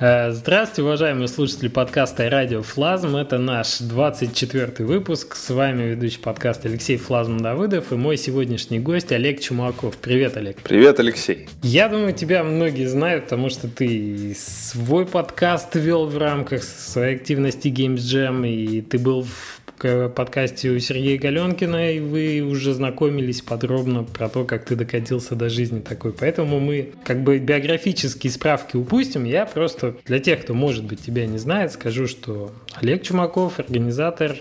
Э, здравствуйте, уважаемые слушатели подкаста «Радио Флазм». Это наш 24 выпуск. С вами ведущий подкаст Алексей Флазм Давыдов и мой сегодняшний гость Олег Чумаков. Привет, Олег. Привет, Алексей. Я думаю, тебя многие знают, потому что ты свой подкаст вел в рамках своей активности Games Jam, и ты был в подкасте у Сергея Галенкина, и вы уже знакомились подробно про то, как ты докатился до жизни такой. Поэтому мы как бы биографические справки упустим. Я просто для тех, кто, может быть, тебя не знает, скажу, что Олег Чумаков, организатор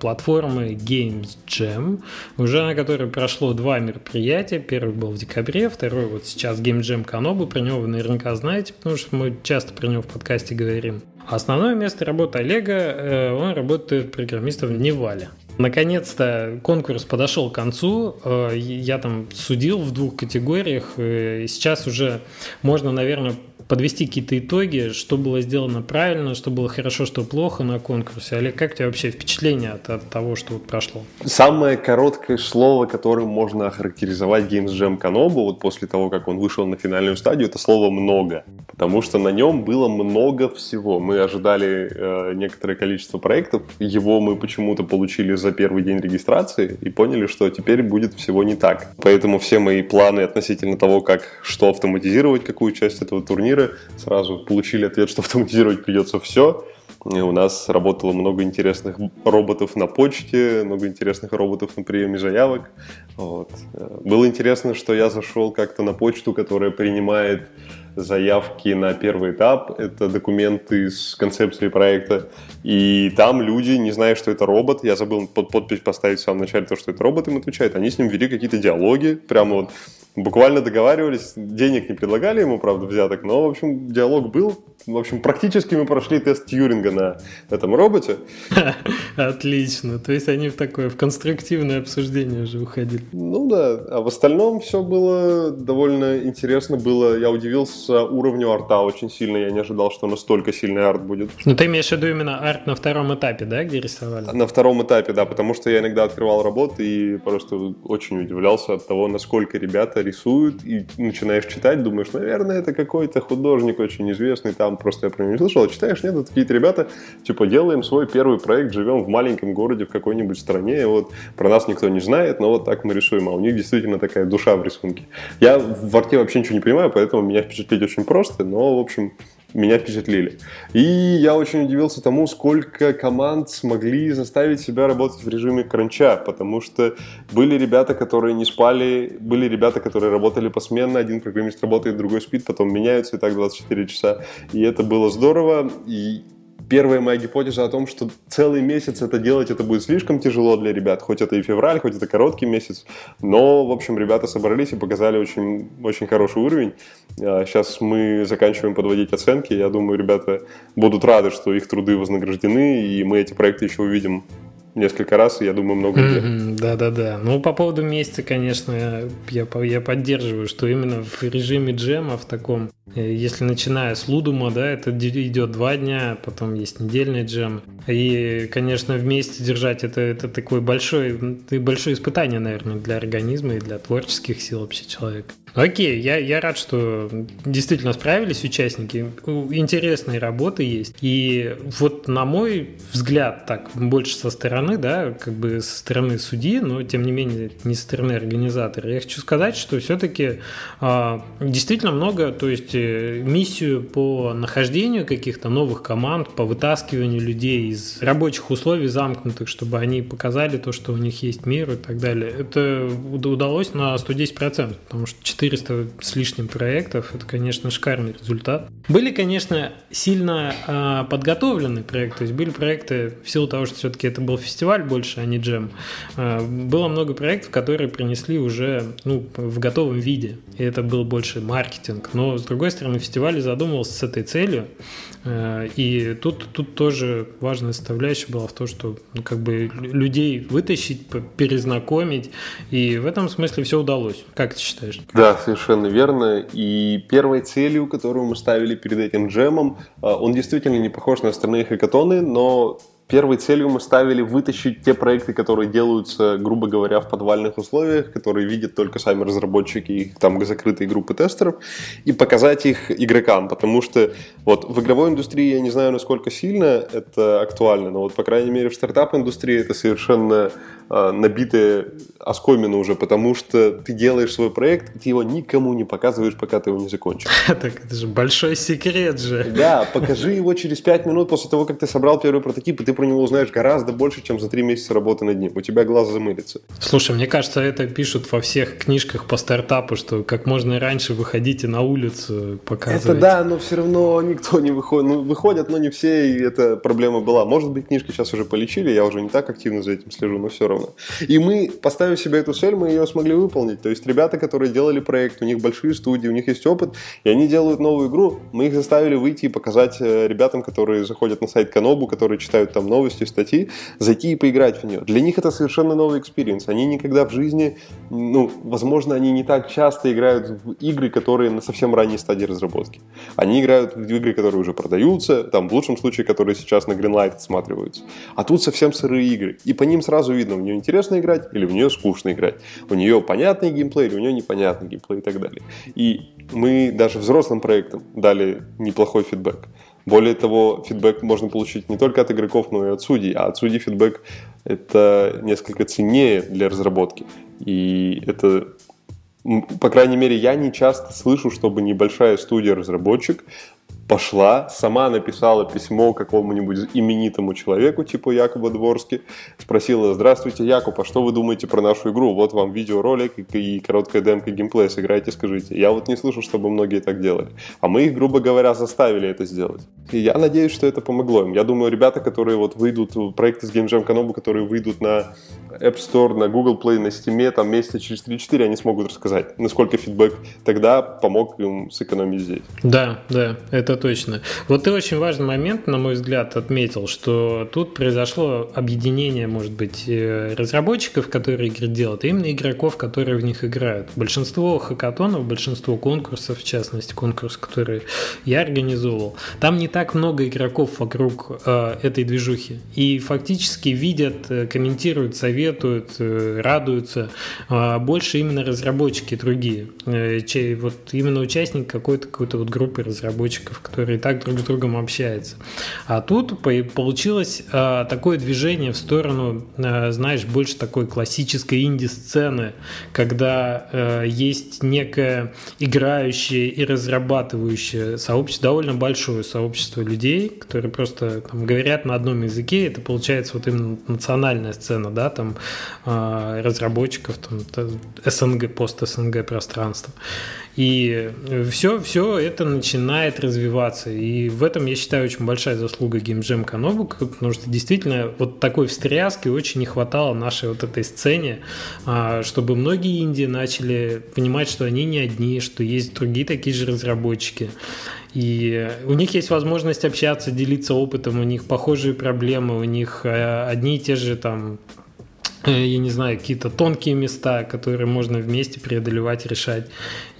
платформы Games Jam, уже на которой прошло два мероприятия. Первый был в декабре, второй вот сейчас Game Jam Канобу. Про него вы наверняка знаете, потому что мы часто про него в подкасте говорим. Основное место работы Олега, э, он работает программистом в Невале. Наконец-то конкурс подошел к концу. Э, я там судил в двух категориях. Э, сейчас уже можно, наверное, подвести какие-то итоги, что было сделано правильно, что было хорошо, что плохо на конкурсе. Олег, как у тебя вообще впечатление от, от того, что вот прошло? Самое короткое слово, которым можно охарактеризовать Games Jam Канобу, вот после того, как он вышел на финальную стадию, это слово «много». Потому что на нем было много всего. Мы ожидали э, некоторое количество проектов, его мы почему-то получили за первый день регистрации и поняли, что теперь будет всего не так. Поэтому все мои планы относительно того, как что автоматизировать, какую часть этого турнира, эфиры, сразу получили ответ, что автоматизировать придется все. И у нас работало много интересных роботов на почте, много интересных роботов на приеме заявок. Вот. Было интересно, что я зашел как-то на почту, которая принимает заявки на первый этап, это документы с концепцией проекта, и там люди, не зная, что это робот, я забыл под подпись поставить в самом начале то, что это робот им отвечает, они с ним вели какие-то диалоги, прямо вот буквально договаривались, денег не предлагали ему, правда, взяток, но, в общем, диалог был. В общем, практически мы прошли тест Тьюринга на этом роботе. Отлично. То есть они в такое, в конструктивное обсуждение уже уходили. Ну да, а в остальном все было довольно интересно было. Я удивился уровню арта очень сильно. Я не ожидал, что настолько сильный арт будет. Ну ты имеешь в виду именно арт на втором этапе, да, где рисовали? На втором этапе, да, потому что я иногда открывал работы и просто очень удивлялся от того, насколько ребята рисуют, и начинаешь читать, думаешь, наверное, это какой-то художник очень известный, там просто я про него не слышал, а читаешь, нет, это какие-то ребята, типа, делаем свой первый проект, живем в маленьком городе в какой-нибудь стране, вот, про нас никто не знает, но вот так мы рисуем, а у них действительно такая душа в рисунке. Я в арте вообще ничего не понимаю, поэтому меня впечатлить очень просто, но, в общем, меня впечатлили. И я очень удивился тому, сколько команд смогли заставить себя работать в режиме кранча, потому что были ребята, которые не спали, были ребята, которые работали посменно, один программист работает, другой спит, потом меняются и так 24 часа. И это было здорово, и первая моя гипотеза о том, что целый месяц это делать, это будет слишком тяжело для ребят, хоть это и февраль, хоть это короткий месяц, но, в общем, ребята собрались и показали очень, очень хороший уровень. Сейчас а, мы заканчиваем подводить оценки, я думаю, ребята будут рады, что их труды вознаграждены, и мы эти проекты еще увидим несколько раз, и я думаю, много где. Да-да-да. Ну, по поводу месяца, конечно, я, я, поддерживаю, что именно в режиме джема, в таком Э, если начиная с Лудума, да, это идет два дня, потом есть недельный джем. И, конечно, вместе держать это, это такое большое, большое испытание, наверное, для организма и для творческих сил вообще человека. Окей, я, я рад, что действительно справились участники. Интересные работы есть. И вот на мой взгляд, так, больше со стороны, да, как бы со стороны судьи, но тем не менее не со стороны организатора, я хочу сказать, что все-таки а, действительно много, то есть миссию по нахождению каких-то новых команд, по вытаскиванию людей из рабочих условий замкнутых, чтобы они показали то, что у них есть мир и так далее. Это удалось на 110%, потому что 400 с лишним проектов, это, конечно, шикарный результат. Были, конечно, сильно э, подготовленные проекты, то есть были проекты, в силу того, что все-таки это был фестиваль больше, а не джем, э, было много проектов, которые принесли уже ну, в готовом виде, и это был больше маркетинг. Но, с другой стороны, фестиваль задумывался с этой целью, э, и тут, тут тоже важная составляющая была в том, что ну, как бы людей вытащить, перезнакомить, и в этом смысле все удалось. Как ты считаешь? Да, совершенно верно. И первой целью, которую мы ставили перед этим джемом, э, он действительно не похож на остальные хакатоны, но первой целью мы ставили вытащить те проекты, которые делаются, грубо говоря, в подвальных условиях, которые видят только сами разработчики и там закрытые группы тестеров, и показать их игрокам, потому что вот в игровой индустрии я не знаю, насколько сильно это актуально, но вот, по крайней мере, в стартап-индустрии это совершенно э, набитые оскомины уже, потому что ты делаешь свой проект, ты его никому не показываешь, пока ты его не закончишь. Так это же большой секрет же. Да, покажи его через 5 минут после того, как ты собрал первый прототип, и ты про него узнаешь гораздо больше, чем за 3 месяца работы над ним. У тебя глаз замылится. Слушай, мне кажется, это пишут во всех книжках по стартапу, что как можно раньше выходите на улицу, показывать. Это да, но все равно никто не выходит. Ну, выходят, но не все, и эта проблема была. Может быть, книжки сейчас уже полечили, я уже не так активно за этим слежу, но все равно. И мы, поставив себе эту цель, мы ее смогли выполнить. То есть ребята, которые делали проект, у них большие студии, у них есть опыт, и они делают новую игру, мы их заставили выйти и показать э, ребятам, которые заходят на сайт Канобу, которые читают там новости, статьи, зайти и поиграть в нее. Для них это совершенно новый experience. Они никогда в жизни, ну, возможно, они не так часто играют в игры, которые на совсем ранней стадии разработки. Они играют в игры, которые уже продаются, там, в лучшем случае, которые сейчас на Greenlight отсматриваются. А тут совсем сырые игры. И по ним сразу видно, в нее интересно играть или в нее скучно играть. У нее понятный геймплей или у нее непонятный геймплей и так далее. И мы даже взрослым проектам дали неплохой фидбэк. Более того, фидбэк можно получить не только от игроков, но и от судей. А от судей фидбэк это несколько ценнее для разработки. И это по крайней мере, я не часто слышу, чтобы небольшая студия-разработчик пошла, сама написала письмо какому-нибудь именитому человеку, типа Якуба Дворски, спросила, здравствуйте, Якуб, а что вы думаете про нашу игру? Вот вам видеоролик и короткая демка геймплея, сыграйте, скажите. Я вот не слышу, чтобы многие так делали. А мы их, грубо говоря, заставили это сделать. И я надеюсь, что это помогло им. Я думаю, ребята, которые вот выйдут, проекты с Game Jam Kanobu, которые выйдут на App Store, на Google Play, на Steam, там месяца через 3-4, они смогут рассказать, насколько фидбэк тогда помог им сэкономить здесь. Да, да, это точно. Вот ты очень важный момент, на мой взгляд, отметил, что тут произошло объединение, может быть, э, разработчиков, которые игры делают, и именно игроков, которые в них играют. Большинство хакатонов, большинство конкурсов, в частности, конкурс, который я организовывал, там не так много игроков вокруг э, этой движухи. И фактически видят, э, комментируют, советуют, э, радуются э, больше именно разработчики другие. Э, чей, вот именно участник какой-то какой-то вот группы разработчиков, которые так друг с другом общаются. А тут получилось э, такое движение в сторону, э, знаешь, больше такой классической инди-сцены, когда э, есть некое играющее и разрабатывающее сообщество, довольно большое сообщество людей, которые просто там, говорят на одном языке, это получается вот именно национальная сцена, да, там э, разработчиков, там СНГ, пост-СНГ пространство. И все, все это начинает развиваться. И в этом, я считаю, очень большая заслуга Jam Kanobu, потому что действительно вот такой встряски очень не хватало нашей вот этой сцене, а, чтобы многие инди начали понимать, что они не одни, что есть другие такие же разработчики. И у них есть возможность общаться, делиться опытом, у них похожие проблемы, у них э, одни и те же там Э, я не знаю, какие-то тонкие места, которые можно вместе преодолевать, решать.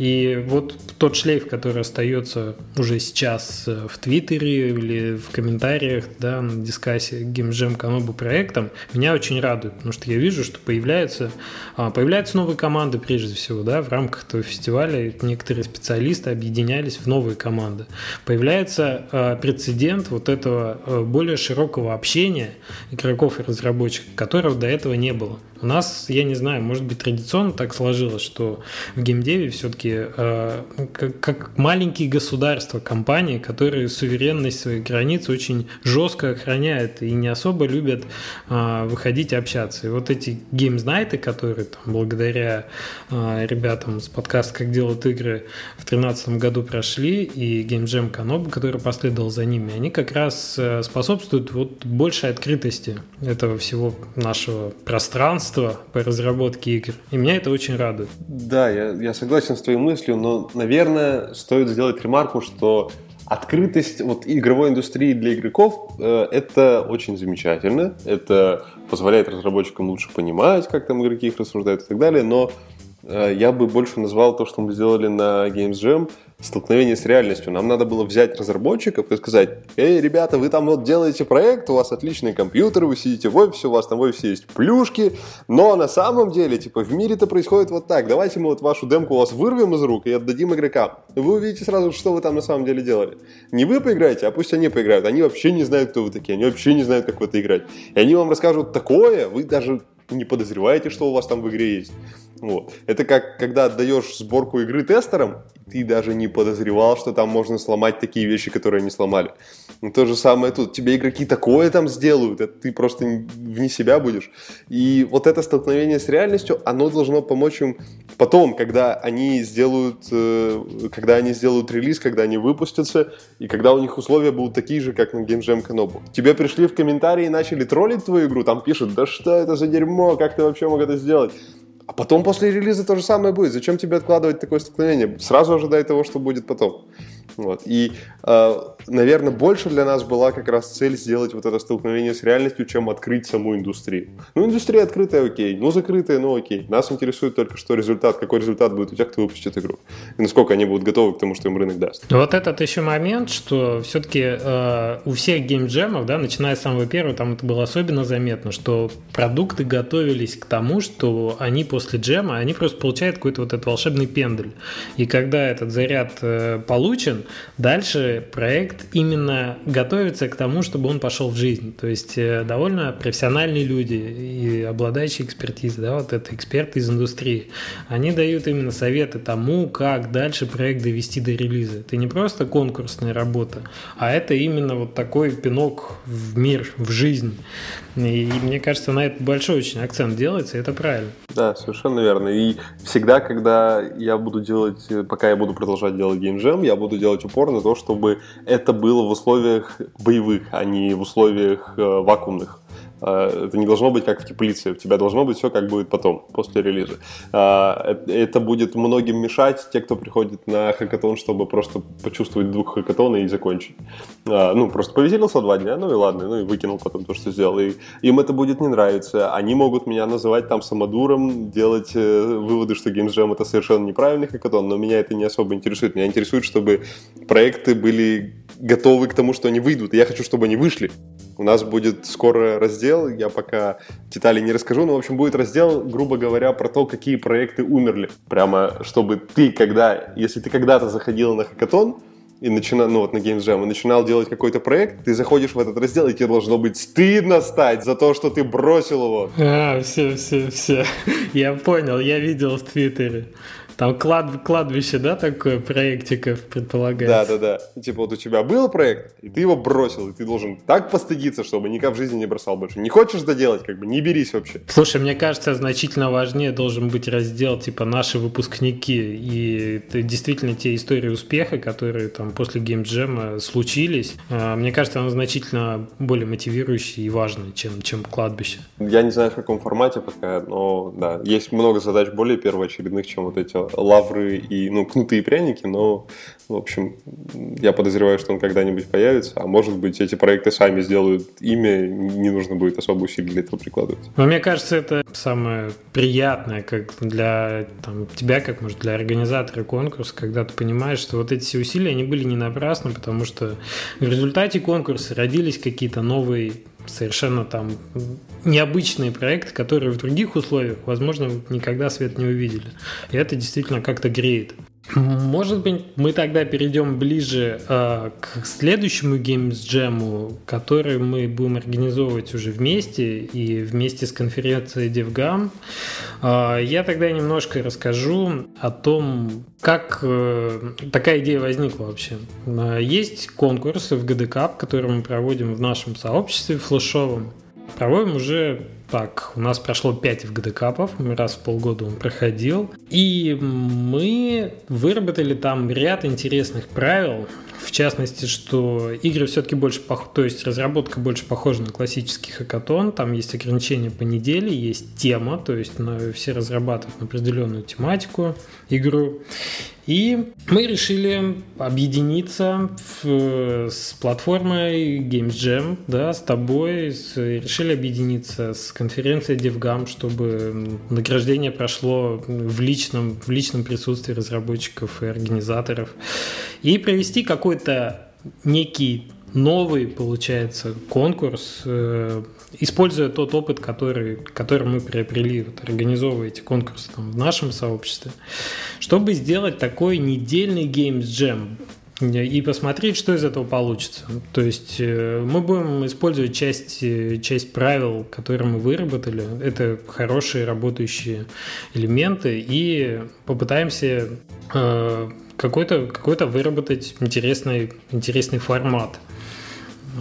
И вот тот шлейф, который остается уже сейчас э, в Твиттере или в комментариях, да, на дискассе GameJam Канобу проектом, меня очень радует, потому что я вижу, что появляются, а, появляются новые команды прежде всего, да, в рамках этого фестиваля некоторые специалисты объединялись в новые команды. Появляется а, прецедент вот этого э, более широкого общения игроков и разработчиков, которого до этого не было. У нас, я не знаю, может быть, традиционно так сложилось, что в геймдеве все-таки э, как, как маленькие государства, компании, которые суверенность своих границ очень жестко охраняют и не особо любят э, выходить общаться. И вот эти геймзнайты, которые там, благодаря э, ребятам с подкаста «Как делают игры» в 2013 году прошли, и геймджем Каноба, который последовал за ними, они как раз э, способствуют вот большей открытости этого всего нашего пространства, пространство по разработке игр. И меня это очень радует. Да, я, я согласен с твоей мыслью, но, наверное, стоит сделать ремарку, что открытость вот, игровой индустрии для игроков э, это очень замечательно. Это позволяет разработчикам лучше понимать, как там игроки их рассуждают и так далее. Но э, я бы больше назвал то, что мы сделали на Games Jam, столкновение с реальностью. Нам надо было взять разработчиков и сказать, эй, ребята, вы там вот делаете проект, у вас отличные компьютеры, вы сидите в офисе, у вас там в офисе есть плюшки, но на самом деле, типа, в мире это происходит вот так. Давайте мы вот вашу демку у вас вырвем из рук и отдадим игрокам. Вы увидите сразу, что вы там на самом деле делали. Не вы поиграете, а пусть они поиграют. Они вообще не знают, кто вы такие, они вообще не знают, как в это играть. И они вам расскажут такое, вы даже не подозреваете, что у вас там в игре есть. Вот. Это как когда отдаешь сборку игры тестерам, ты даже не подозревал, что там можно сломать такие вещи, которые они сломали. Ну, то же самое тут. Тебе игроки такое там сделают, это ты просто вне себя будешь. И вот это столкновение с реальностью, оно должно помочь им потом, когда они сделают, э, когда они сделают релиз, когда они выпустятся, и когда у них условия будут такие же, как на Game Kanobu. Тебе пришли в комментарии и начали троллить твою игру, там пишут, да что это за дерьмо, как ты вообще мог это сделать? А потом после релиза то же самое будет. Зачем тебе откладывать такое столкновение? Сразу ожидай того, что будет потом. Вот. И, э, наверное, больше для нас была как раз цель сделать вот это столкновение с реальностью, чем открыть саму индустрию. Ну, индустрия открытая, окей. Ну, закрытая, ну, окей. Нас интересует только, что результат, какой результат будет у тех, кто выпустит игру. И насколько они будут готовы к тому, что им рынок даст. Вот этот еще момент, что все-таки э, у всех геймджемов, да, начиная с самого первого, там это было особенно заметно, что продукты готовились к тому, что они после джема, они просто получают какой-то вот этот волшебный пендель. И когда этот заряд э, получен, дальше проект именно готовится к тому, чтобы он пошел в жизнь. То есть э, довольно профессиональные люди и обладающие экспертизой, да, вот это эксперты из индустрии, они дают именно советы тому, как дальше проект довести до релиза. Это не просто конкурсная работа, а это именно вот такой пинок в мир, в жизнь. И мне кажется, на это большой очень акцент делается, и это правильно. Да, совершенно верно. И всегда, когда я буду делать, пока я буду продолжать делать геймджем, я буду делать упор на то, чтобы это было в условиях боевых, а не в условиях э, вакуумных. А, это не должно быть как в теплице. У тебя должно быть все как будет потом, после релиза. А, это будет многим мешать, те, кто приходит на хакатон, чтобы просто почувствовать двух хакатона и закончить. А, ну, просто повеселился два дня, ну и ладно, ну и выкинул потом то, что сделал. И им это будет не нравиться. Они могут меня называть там самодуром, делать э, выводы, что Jam это совершенно неправильный хакатон, но меня это не особо интересует. Меня интересует, чтобы проекты были готовы к тому, что они выйдут. Я хочу, чтобы они вышли. У нас будет скоро раздел, я пока детали не расскажу, но, в общем, будет раздел, грубо говоря, про то, какие проекты умерли. Прямо, чтобы ты, когда, если ты когда-то заходил на хакатон, и начинал, ну вот на Games Jam, и начинал делать какой-то проект, ты заходишь в этот раздел, и тебе должно быть стыдно стать за то, что ты бросил его. А, все, все, все. Я понял, я видел в Твиттере. Там клад, кладбище, да, такое проектиков предполагается? Да, да, да. Типа вот у тебя был проект, и ты его бросил, и ты должен так постыдиться, чтобы никак в жизни не бросал больше. Не хочешь доделать, как бы, не берись вообще. Слушай, мне кажется, значительно важнее должен быть раздел, типа, наши выпускники, и это действительно те истории успеха, которые там после геймджема случились. А, мне кажется, он значительно более мотивирующий и важный, чем, чем кладбище. Я не знаю, в каком формате пока, но да, есть много задач более первоочередных, чем вот эти лавры и, ну, кнуты и пряники, но, в общем, я подозреваю, что он когда-нибудь появится, а может быть, эти проекты сами сделают имя, не нужно будет особо усилий для этого прикладывать. Но мне кажется, это самое приятное, как для там, тебя, как, может, для организатора конкурса, когда ты понимаешь, что вот эти все усилия, они были не напрасны, потому что в результате конкурса родились какие-то новые совершенно там необычные проекты, которые в других условиях, возможно, никогда свет не увидели. И это действительно как-то греет. Может быть, мы тогда перейдем ближе э, к следующему Games Jam, который мы будем организовывать уже вместе и вместе с конференцией DevGam. Э, я тогда немножко расскажу о том, как э, такая идея возникла вообще. Э, есть конкурсы в GDCAP, которые мы проводим в нашем сообществе флешовом. Проводим уже так, у нас прошло 5 ФГД-капов, раз в полгода он проходил. И мы выработали там ряд интересных правил, в частности, что игры все-таки больше, то есть разработка больше похожа на классический хакатон, там есть ограничения по неделе, есть тема, то есть на... все разрабатывают на определенную тематику игру. И мы решили объединиться в, с платформой Games Jam, да, с тобой, с, решили объединиться с конференцией DevGam, чтобы награждение прошло в личном, в личном присутствии разработчиков и организаторов, и провести какой-то некий новый, получается, конкурс, э, используя тот опыт, который, который мы приобрели, вот, организовывая эти конкурсы там, в нашем сообществе, чтобы сделать такой недельный Games Jam и посмотреть, что из этого получится. То есть э, мы будем использовать часть, э, часть правил, которые мы выработали. Это хорошие работающие элементы. И попытаемся э, какой-то какой выработать интересный, интересный формат.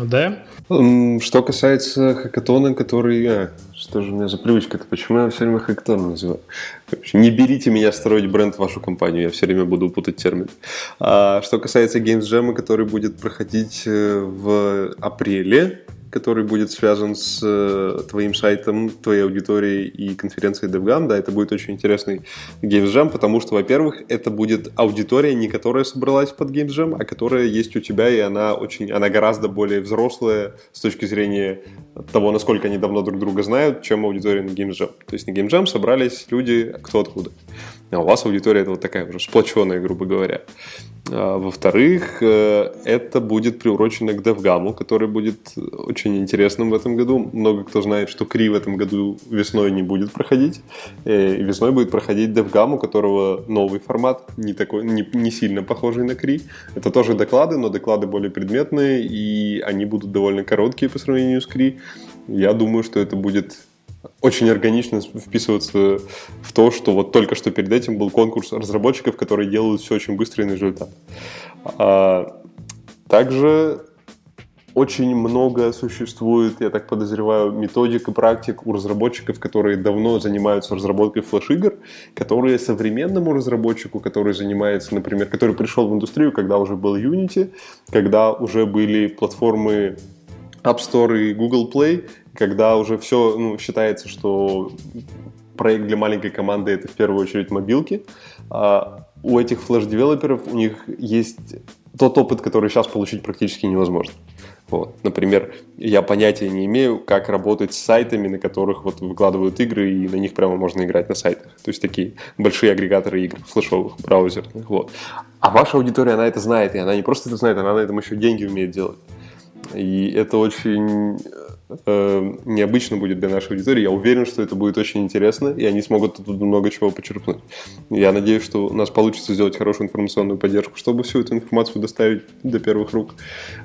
Да? Что касается хакатона, который... А, что же у меня за привычка-то? Почему я все время хакатон называю? Не берите меня строить бренд в вашу компанию, я все время буду путать термин. А, что касается Games Jam, который будет проходить э, в апреле, который будет связан с э, твоим сайтом, твоей аудиторией и конференцией DevGam. Да, это будет очень интересный Games Jam, потому что, во-первых, это будет аудитория, не которая собралась под Games Jam, а которая есть у тебя, и она очень, она гораздо более взрослая с точки зрения того, насколько они давно друг друга знают, чем аудитория на Games Jam. То есть на Games Jam собрались люди кто откуда. А у вас аудитория это вот такая уже сплоченная, грубо говоря. А, во-вторых, э, это будет приурочено к DevGam, который будет очень интересным в этом году. Много кто знает, что Кри в этом году весной не будет проходить. Э, и весной будет проходить DevGam, у которого новый формат, не, такой, не, не сильно похожий на Кри. Это тоже доклады, но доклады более предметные, и они будут довольно короткие по сравнению с Кри. Я думаю, что это будет очень органично вписываться в то, что вот только что перед этим был конкурс разработчиков, которые делают все очень быстро и на результат. А, также очень много существует, я так подозреваю, методик и практик у разработчиков, которые давно занимаются разработкой флеш-игр, которые современному разработчику, который занимается, например, который пришел в индустрию, когда уже был Unity, когда уже были платформы App Store и Google Play, когда уже все ну, считается, что проект для маленькой команды это в первую очередь мобилки. А у этих флеш-девелоперов у них есть тот опыт, который сейчас получить практически невозможно. Вот. Например, я понятия не имею, как работать с сайтами, на которых вот выкладывают игры, и на них прямо можно играть на сайтах. То есть такие большие агрегаторы игр, флешовых, браузерных. Вот. А ваша аудитория, она это знает, и она не просто это знает, она на этом еще деньги умеет делать. И это очень э, необычно будет для нашей аудитории. Я уверен, что это будет очень интересно, и они смогут тут много чего почерпнуть. Я надеюсь, что у нас получится сделать хорошую информационную поддержку, чтобы всю эту информацию доставить до первых рук.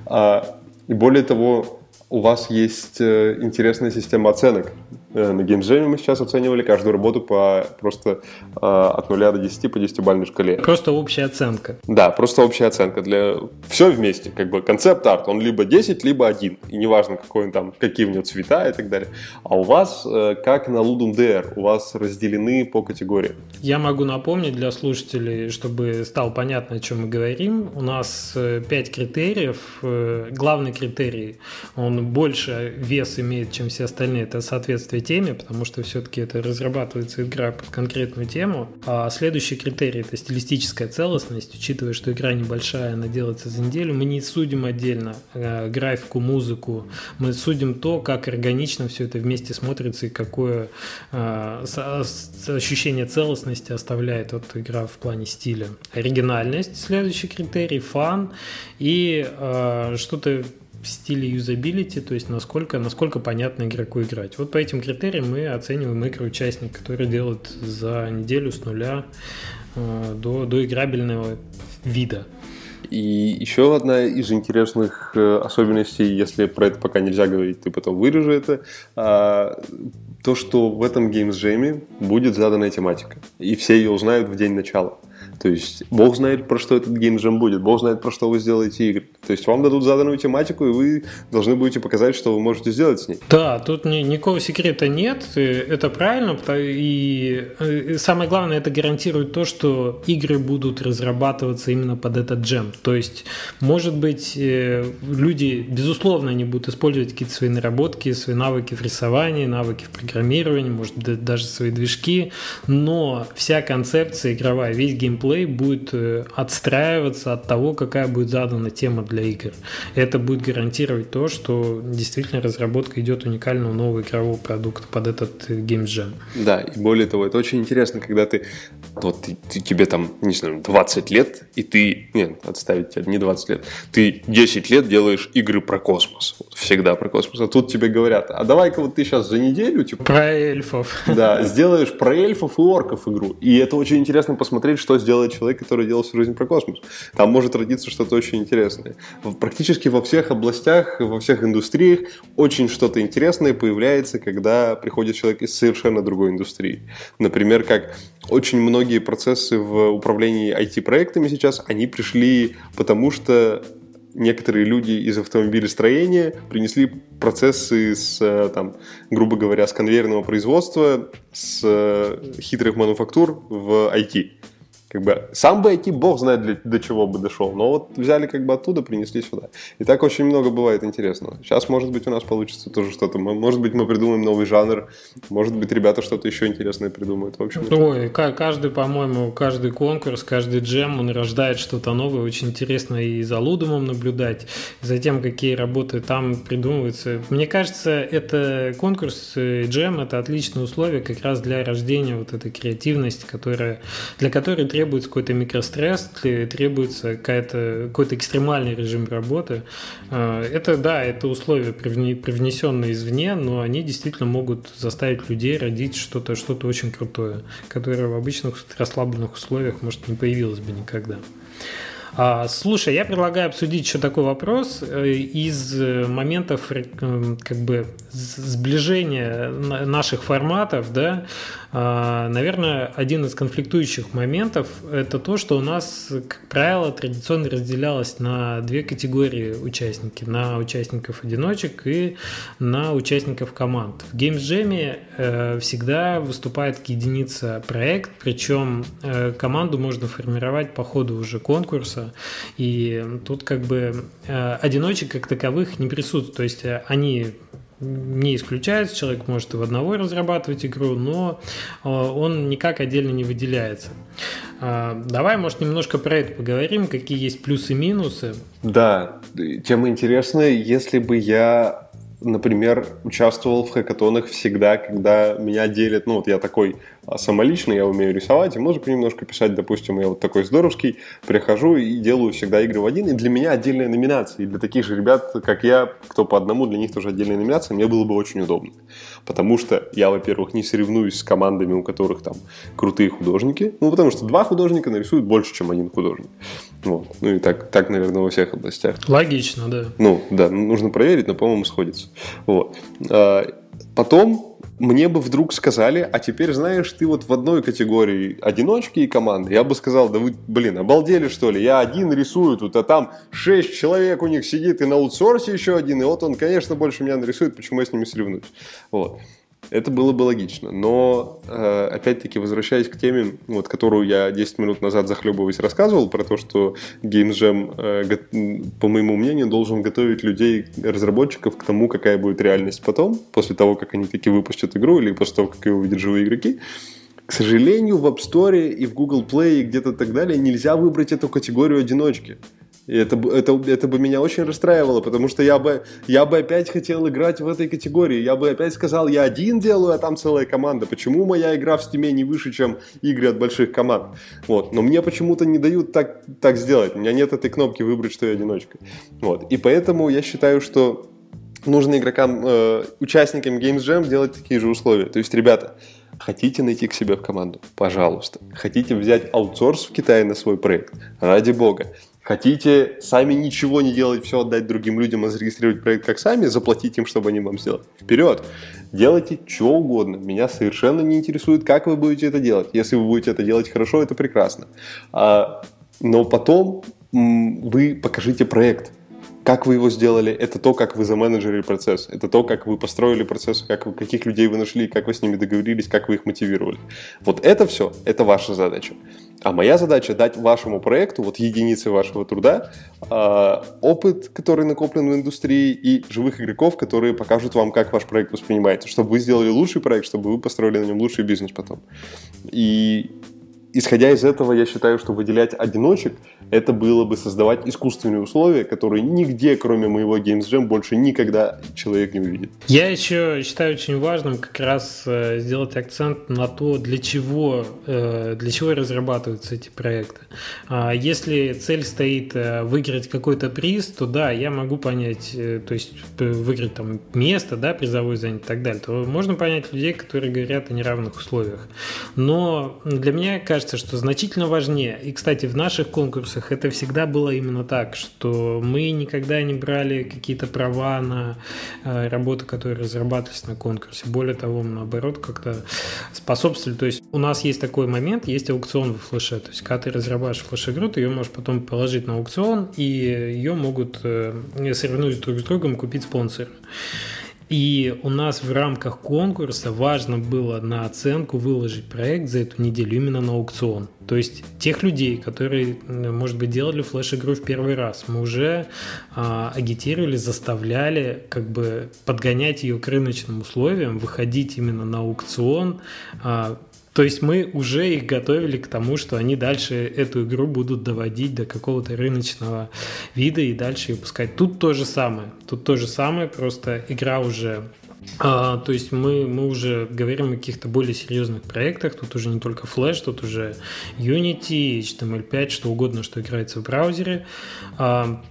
А, и более того, у вас есть э, интересная система оценок. Э, на геймджеме мы сейчас оценивали каждую работу по просто э, от 0 до 10 по 10-бальной шкале. Просто общая оценка. Да, просто общая оценка. Для... Все вместе. Как бы концепт-арт, он либо 10, либо 1. И неважно, какой он там, какие у него цвета и так далее. А у вас, как на Ludum Dare, у вас разделены по категориям. Я могу напомнить для слушателей, чтобы стало понятно, о чем мы говорим. У нас 5 критериев. Главный критерий, он больше вес имеет, чем все остальные, это соответствие теме, потому что все-таки это разрабатывается игра под конкретную тему. А следующий критерий это стилистическая целостность, учитывая, что игра небольшая, она делается за неделю. Мы не судим отдельно э, графику, музыку, мы судим то, как органично все это вместе смотрится и какое э, ощущение целостности оставляет вот игра в плане стиля. Оригинальность, следующий критерий, фан и э, что-то стиле юзабилити, то есть насколько, насколько понятно игроку играть. Вот по этим критериям мы оцениваем игры участника, который делает за неделю с нуля э, до, до играбельного вида. И еще одна из интересных э, особенностей, если про это пока нельзя говорить, ты потом вырежу это, а, то, что в этом геймсджеме будет заданная тематика. И все ее узнают в день начала. То есть бог знает, про что этот геймджем будет, бог знает, про что вы сделаете игры. То есть вам дадут заданную тематику, и вы должны будете показать, что вы можете сделать с ней. Да, тут ни, никакого секрета нет, это правильно, и, и самое главное, это гарантирует то, что игры будут разрабатываться именно под этот джем. То есть, может быть, э, люди, безусловно, они будут использовать какие-то свои наработки, свои навыки в рисовании, навыки в программировании, может быть, даже свои движки, но вся концепция игровая, весь геймплей будет э, отстраиваться от того, какая будет задана тема для игр. Это будет гарантировать то, что действительно разработка идет уникального нового игрового продукта под этот геймджем. Да, и более того, это очень интересно, когда ты, вот ты, ты, тебе там, не знаю, 20 лет, и ты, нет, отставить тебя, не 20 лет, ты 10 лет делаешь игры про космос, всегда про космос, а тут тебе говорят, а давай-ка вот ты сейчас за неделю, типа... Про эльфов. Да, сделаешь про эльфов и орков игру, и это очень интересно посмотреть, что сделает человек, который делал всю жизнь про космос. Там может родиться что-то очень интересное. Практически во всех областях, во всех индустриях очень что-то интересное появляется, когда приходит человек из совершенно другой индустрии. Например, как очень многие процессы в управлении IT-проектами сейчас, они пришли потому, что некоторые люди из автомобилестроения принесли процессы с, э, там, грубо говоря, с конвейерного производства, с э, хитрых мануфактур в IT как бы сам бы IT бог знает для, до чего бы дошел, но вот взяли как бы оттуда, принесли сюда. И так очень много бывает интересного. Сейчас, может быть, у нас получится тоже что-то. Может быть, мы придумаем новый жанр, может быть, ребята что-то еще интересное придумают. В общем, Ой, каждый, по-моему, каждый конкурс, каждый джем, он рождает что-то новое. Очень интересно и за Лудумом наблюдать, за тем, какие работы там придумываются. Мне кажется, это конкурс э, джем, это отличное условие как раз для рождения вот этой креативности, которая, для которой требуется требуется какой-то микростресс, требуется какой-то экстремальный режим работы. А, это, да, это условия, привнесенные извне, но они действительно могут заставить людей родить что-то что очень крутое, которое в обычных расслабленных условиях, может, не появилось бы никогда. А, слушай, я предлагаю обсудить еще такой вопрос э, из э, моментов э, как бы сближения наших форматов, да, а, наверное, один из конфликтующих моментов – это то, что у нас, как правило, традиционно разделялось на две категории участники. На участников-одиночек и на участников команд. В Games Jam э, всегда выступает единица проект, причем э, команду можно формировать по ходу уже конкурса. И тут как бы э, одиночек как таковых не присутствует. То есть они не исключается, человек может и в одного разрабатывать игру, но э, он никак отдельно не выделяется. А, давай, может, немножко про это поговорим, какие есть плюсы и минусы. Да, тема интересная. Если бы я например, участвовал в хакатонах всегда, когда меня делят, ну вот я такой а, самоличный, я умею рисовать, и музыку немножко писать, допустим, я вот такой здоровский, прихожу и делаю всегда игры в один, и для меня отдельная номинация, и для таких же ребят, как я, кто по одному, для них тоже отдельная номинация, мне было бы очень удобно, потому что я, во-первых, не соревнуюсь с командами, у которых там крутые художники, ну потому что два художника нарисуют больше, чем один художник, вот. ну и так, так, наверное, во всех областях. Логично, да. Ну, да, нужно проверить, но, по-моему, сходится. Вот. А, потом мне бы вдруг сказали, а теперь знаешь, ты вот в одной категории одиночки и команды, я бы сказал, да вы, блин, обалдели что ли, я один рисую тут, а там шесть человек у них сидит и на аутсорсе еще один, и вот он, конечно, больше меня нарисует, почему я с ними соревнуюсь. Вот. Это было бы логично. Но, э, опять-таки, возвращаясь к теме, вот, которую я 10 минут назад захлебываясь рассказывал, про то, что Game Jam, э, по моему мнению, должен готовить людей, разработчиков к тому, какая будет реальность потом, после того, как они таки выпустят игру, или после того, как ее увидят живые игроки. К сожалению, в App Store и в Google Play и где-то так далее нельзя выбрать эту категорию одиночки. И это, это, это бы меня очень расстраивало, потому что я бы, я бы опять хотел играть в этой категории. Я бы опять сказал, я один делаю, а там целая команда. Почему моя игра в стиме не выше, чем игры от больших команд? Вот. Но мне почему-то не дают так, так сделать. У меня нет этой кнопки выбрать, что я одиночка. Вот. И поэтому я считаю, что нужно игрокам, э, участникам Games Jam делать такие же условия. То есть, ребята, Хотите найти к себе в команду? Пожалуйста. Хотите взять аутсорс в Китае на свой проект? Ради бога. Хотите сами ничего не делать, все отдать другим людям, а зарегистрировать проект как сами, заплатить им, чтобы они вам сделали. Вперед! Делайте что угодно. Меня совершенно не интересует, как вы будете это делать. Если вы будете это делать хорошо, это прекрасно. А, но потом вы покажите проект как вы его сделали, это то, как вы заменеджерили процесс, это то, как вы построили процесс, как вы, каких людей вы нашли, как вы с ними договорились, как вы их мотивировали. Вот это все, это ваша задача. А моя задача дать вашему проекту, вот единицы вашего труда, э, опыт, который накоплен в индустрии, и живых игроков, которые покажут вам, как ваш проект воспринимается, чтобы вы сделали лучший проект, чтобы вы построили на нем лучший бизнес потом. И исходя из этого, я считаю, что выделять одиночек это было бы создавать искусственные условия, которые нигде, кроме моего Games Jam, больше никогда человек не увидит. Я еще считаю очень важным как раз э, сделать акцент на то, для чего, э, для чего разрабатываются эти проекты. А если цель стоит э, выиграть какой-то приз, то да, я могу понять, то есть выиграть там место, да, призовой занять и так далее, то можно понять людей, которые говорят о неравных условиях. Но для меня кажется, что значительно важнее, и, кстати, в наших конкурсах конкурсах это всегда было именно так, что мы никогда не брали какие-то права на э, работы, которые разрабатывались на конкурсе. Более того, наоборот, как-то способствовали. То есть у нас есть такой момент, есть аукцион в флеше. То есть когда ты разрабатываешь флеш-игру, ты ее можешь потом положить на аукцион, и ее могут, э, соревнуясь друг с другом, купить спонсоры. И у нас в рамках конкурса важно было на оценку выложить проект за эту неделю именно на аукцион. То есть тех людей, которые, может быть, делали флеш-игру в первый раз, мы уже а, агитировали, заставляли как бы подгонять ее к рыночным условиям, выходить именно на аукцион, а, то есть мы уже их готовили к тому, что они дальше эту игру будут доводить до какого-то рыночного вида и дальше ее пускать. Тут то же самое. Тут то же самое, просто игра уже а, то есть мы, мы уже говорим о каких-то более серьезных проектах. Тут уже не только Flash, тут уже Unity, HTML5, что угодно, что играется в браузере. А,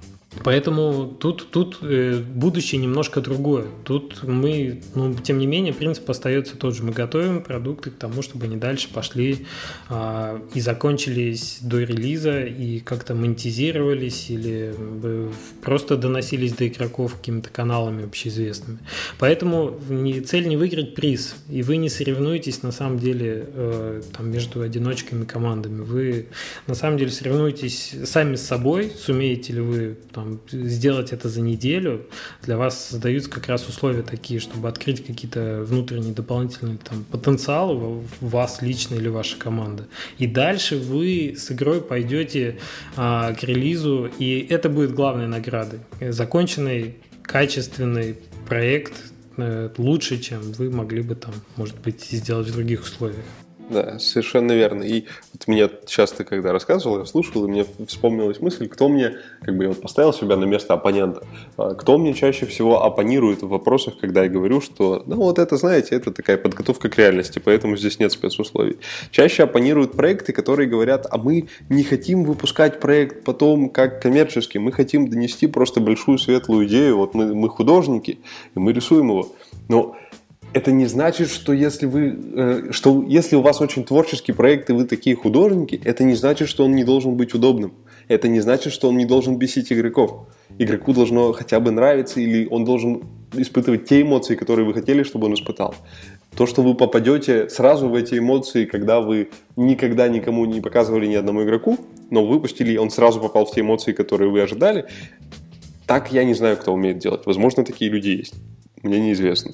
Поэтому тут, тут э, будущее немножко другое. Тут мы, ну, тем не менее, принцип остается тот же. Мы готовим продукты к тому, чтобы они дальше пошли э, и закончились до релиза, и как-то монетизировались, или э, просто доносились до игроков какими-то каналами общеизвестными. Поэтому не, цель не выиграть приз, и вы не соревнуетесь на самом деле э, там, между одиночками командами. Вы на самом деле соревнуетесь сами с собой, сумеете ли вы там, там, сделать это за неделю, для вас создаются как раз условия такие, чтобы открыть какие-то внутренние дополнительные там, потенциалы в вас лично или ваша команда. И дальше вы с игрой пойдете а, к релизу, и это будет главной наградой. Законченный, качественный проект э, лучше, чем вы могли бы там, может быть, сделать в других условиях. Да, совершенно верно. И вот меня часто, когда рассказывал, я слушал, и мне вспомнилась мысль, кто мне, как бы я вот поставил себя на место оппонента, а, кто мне чаще всего оппонирует в вопросах, когда я говорю, что, ну вот это, знаете, это такая подготовка к реальности, поэтому здесь нет спецусловий. Чаще оппонируют проекты, которые говорят, а мы не хотим выпускать проект потом как коммерческий, мы хотим донести просто большую светлую идею, вот мы, мы художники, и мы рисуем его. Но это не значит, что если вы, э, что если у вас очень творческий проект и вы такие художники, это не значит, что он не должен быть удобным. Это не значит, что он не должен бесить игроков. Игроку должно хотя бы нравиться или он должен испытывать те эмоции, которые вы хотели, чтобы он испытал. То, что вы попадете сразу в эти эмоции, когда вы никогда никому не показывали ни одному игроку, но выпустили, и он сразу попал в те эмоции, которые вы ожидали, так я не знаю, кто умеет делать. Возможно, такие люди есть мне неизвестно.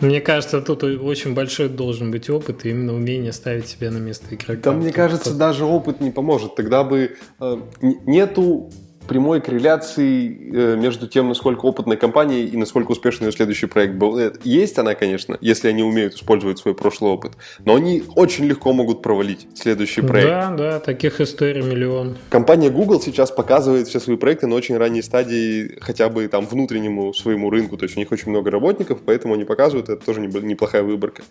Мне кажется, тут очень большой должен быть опыт и именно умение ставить себя на место игрока. Да, мне кажется, даже опыт не поможет. Тогда бы э, нету прямой корреляции э, между тем, насколько опытная компания и насколько успешный ее следующий проект был. Э, есть она, конечно, если они умеют использовать свой прошлый опыт, но они очень легко могут провалить следующий проект. Да, да, таких историй миллион. Компания Google сейчас показывает все свои проекты на очень ранней стадии хотя бы там внутреннему своему рынку, то есть у них очень много работников, поэтому они показывают, это тоже неплохая выборка.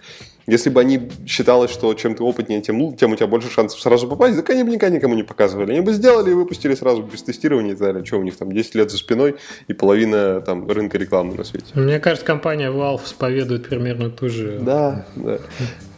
Если бы они считалось, что чем ты опытнее, тем, тем у тебя больше шансов сразу попасть, так они бы никогда никому не показывали. Они бы сделали и выпустили сразу без тестирования и так далее. Что у них там 10 лет за спиной и половина там рынка рекламы на свете. Мне кажется, компания Valve споведует примерно ту же. Да, да.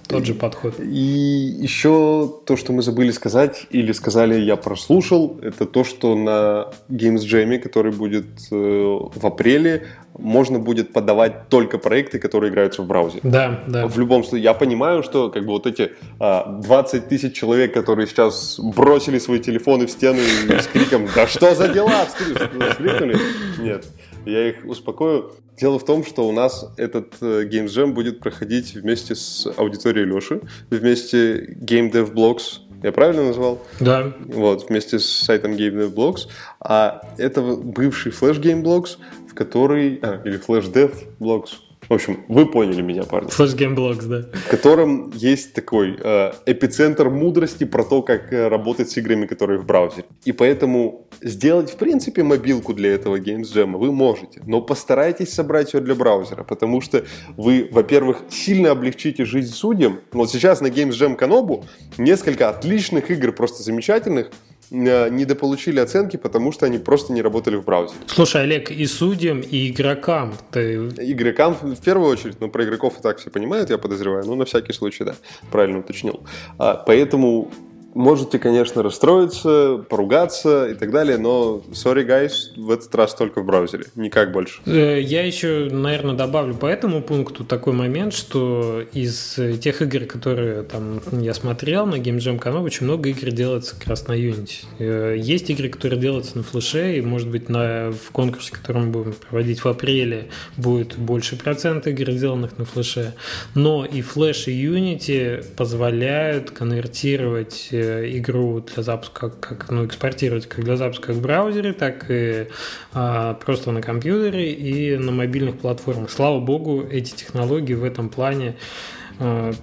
Тот же подход. И еще то, что мы забыли сказать, или сказали, я прослушал, это то, что на Games Jam, который будет э, в апреле, можно будет подавать только проекты, которые играются в браузере. Да, да. В любом случае, я понимаю, что как бы вот эти а, 20 тысяч человек, которые сейчас бросили свои телефоны в стены с криком «Да что за дела?» вскрикнули. Нет, я их успокою. Дело в том, что у нас этот э, Games Jam будет проходить вместе с аудиторией Леши, вместе Game Dev Blogs, я правильно назвал? Да. Вот, вместе с сайтом Game Dev Blogs. А это бывший Flash Game Blogs, в который... А, или Flash Dev Blogs, в общем, вы поняли меня, парни. Flash Game Blogs, да. В котором есть такой э, эпицентр мудрости про то, как э, работать с играми, которые в браузере. И поэтому сделать, в принципе, мобилку для этого Games Jam вы можете, но постарайтесь собрать ее для браузера, потому что вы, во-первых, сильно облегчите жизнь судьям. Вот сейчас на Games Jam Канобу несколько отличных игр, просто замечательных, недополучили оценки, потому что они просто не работали в браузере. Слушай, Олег, и судьям, и игрокам ты... Игрокам в первую очередь, но про игроков и так все понимают, я подозреваю, ну, на всякий случай, да, правильно уточнил. А, поэтому Можете, конечно, расстроиться, поругаться и так далее, но sorry, guys, в этот раз только в браузере, никак больше. Э, я еще, наверное, добавлю по этому пункту такой момент, что из тех игр, которые там я смотрел на Game Jam канал, очень много игр делается как раз на Unity. Э, есть игры, которые делаются на флеше, и, может быть, на, в конкурсе, который мы будем проводить в апреле, будет больше процент игр, сделанных на флеше. Но и флеш, и Unity позволяют конвертировать э, игру для запуска, как, ну, экспортировать как для запуска в браузере, так и а, просто на компьютере и на мобильных платформах. Слава богу, эти технологии в этом плане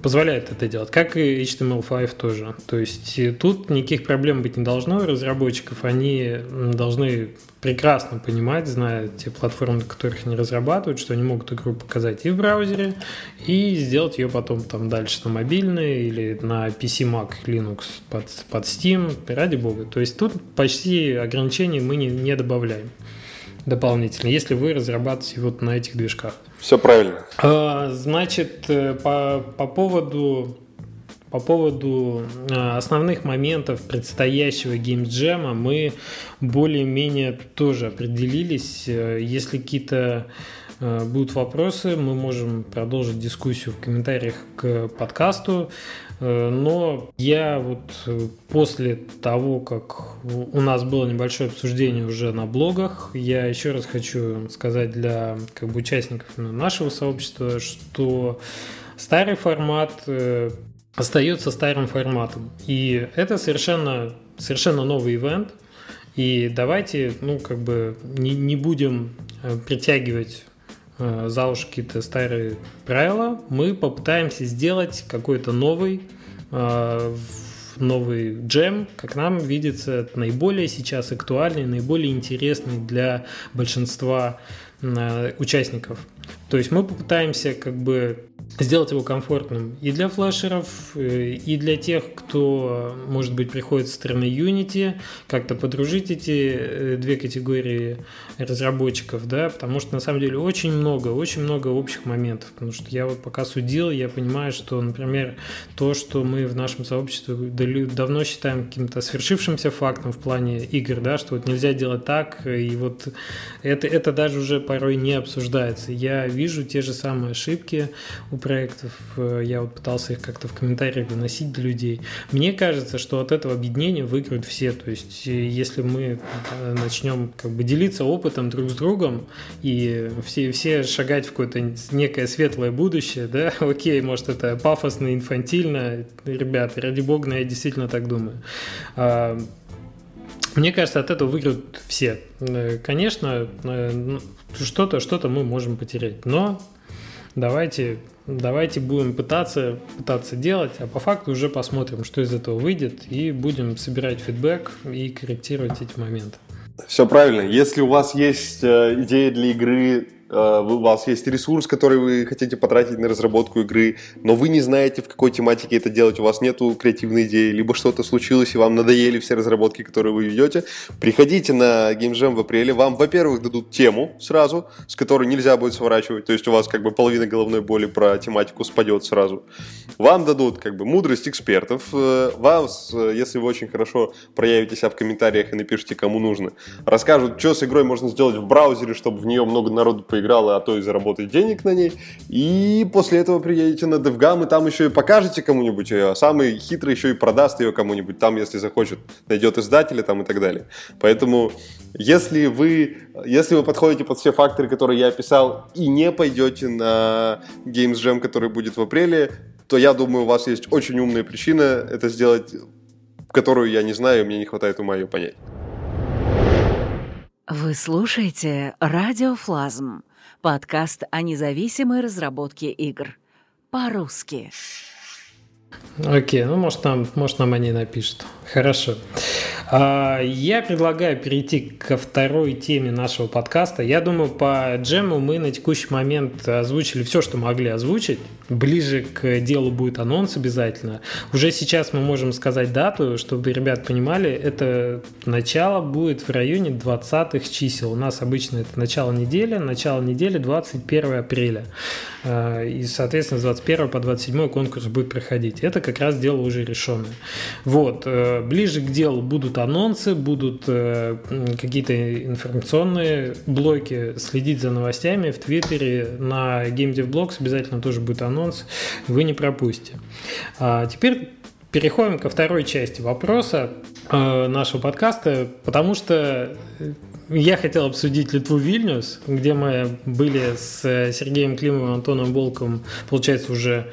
позволяет это делать, как и HTML5 тоже. То есть тут никаких проблем быть не должно разработчиков, они должны прекрасно понимать, зная те платформы, на которых они разрабатывают, что они могут игру показать и в браузере, и сделать ее потом там дальше на мобильной или на PC, Mac, Linux под, под Steam, ради бога. То есть тут почти ограничений мы не, не добавляем дополнительно, если вы разрабатываете вот на этих движках. Все правильно. А, значит, э, по, по поводу по поводу э, основных моментов предстоящего геймджема мы более-менее тоже определились. Э, если какие-то будут вопросы, мы можем продолжить дискуссию в комментариях к подкасту. Но я вот после того, как у нас было небольшое обсуждение уже на блогах, я еще раз хочу сказать для как бы, участников нашего сообщества, что старый формат остается старым форматом. И это совершенно, совершенно новый ивент. И давайте, ну, как бы не, не будем э, притягивать э, за уши какие-то старые правила. Мы попытаемся сделать какой-то новый, э, новый джем, как нам видится, наиболее сейчас актуальный, наиболее интересный для большинства э, участников. То есть мы попытаемся как бы сделать его комфортным и для флешеров, э, и для тех, кто, может быть, приходит со стороны Unity, как-то подружить эти э, две категории разработчиков, да, потому что на самом деле очень много, очень много общих моментов, потому что я вот пока судил, я понимаю, что, например, то, что мы в нашем сообществе давно считаем каким-то свершившимся фактом в плане игр, да, что вот нельзя делать так, и вот это, это даже уже порой не обсуждается. Я вижу те же самые ошибки у проектов, э, я вот пытался их как-то в комментариях доносить до людей. Мне кажется, что от этого объединения выиграют все. То есть, э, если мы э, начнем как бы делиться опытом друг с другом и все, все шагать в какое-то некое светлое будущее, да, окей, может это пафосно, инфантильно, ребята, ради бога, но я действительно так думаю. Мне кажется, от этого выиграют все. Конечно, ну, что-то что мы можем потерять, но давайте давайте будем пытаться, пытаться делать, а по факту уже посмотрим, что из этого выйдет, и будем собирать фидбэк и корректировать эти моменты. Все правильно. Если у вас есть э, идеи для игры э, у вас есть ресурс, который вы хотите потратить на разработку игры, но вы не знаете, в какой тематике это делать, у вас нету креативной идеи, либо что-то случилось, и вам надоели все разработки, которые вы ведете, приходите на Game Jam в апреле, вам, во-первых, дадут тему сразу, с которой нельзя будет сворачивать, то есть у вас как бы половина головной боли про тематику спадет сразу. Вам дадут как бы мудрость экспертов, э, вам, если вы очень хорошо проявите себя в комментариях и напишите, кому нужно, расскажут, что с игрой можно сделать в браузере, чтобы в нее много народу поиграло, а то и заработать денег на ней. И после этого приедете на DevGam, и там еще и покажете кому-нибудь ее, а самый хитрый еще и продаст ее кому-нибудь там, если захочет, найдет издателя там и так далее. Поэтому если вы, если вы подходите под все факторы, которые я описал, и не пойдете на Games Jam, который будет в апреле, то я думаю, у вас есть очень умная причина это сделать, которую я не знаю, мне не хватает ума ее понять. Вы слушаете «Радиофлазм» — подкаст о независимой разработке игр. По-русски. Окей, ну может нам, может нам они напишут. Хорошо. А, я предлагаю перейти ко второй теме нашего подкаста. Я думаю, по джему мы на текущий момент озвучили все, что могли озвучить. Ближе к делу будет анонс обязательно. Уже сейчас мы можем сказать дату, чтобы ребят понимали, это начало будет в районе 20-х чисел. У нас обычно это начало недели, начало недели 21 апреля. А, и, соответственно, с 21 по 27 конкурс будет проходить. Это как раз дело уже решенное. Вот. Э, ближе к делу будут анонсы, будут э, какие-то информационные блоки, следить за новостями в Твиттере, на Game Dev Blogs обязательно тоже будет анонс, вы не пропустите. А теперь переходим ко второй части вопроса э, нашего подкаста, потому что я хотел обсудить Литву Вильнюс, где мы были с Сергеем Климовым Антоном Волковым, получается, уже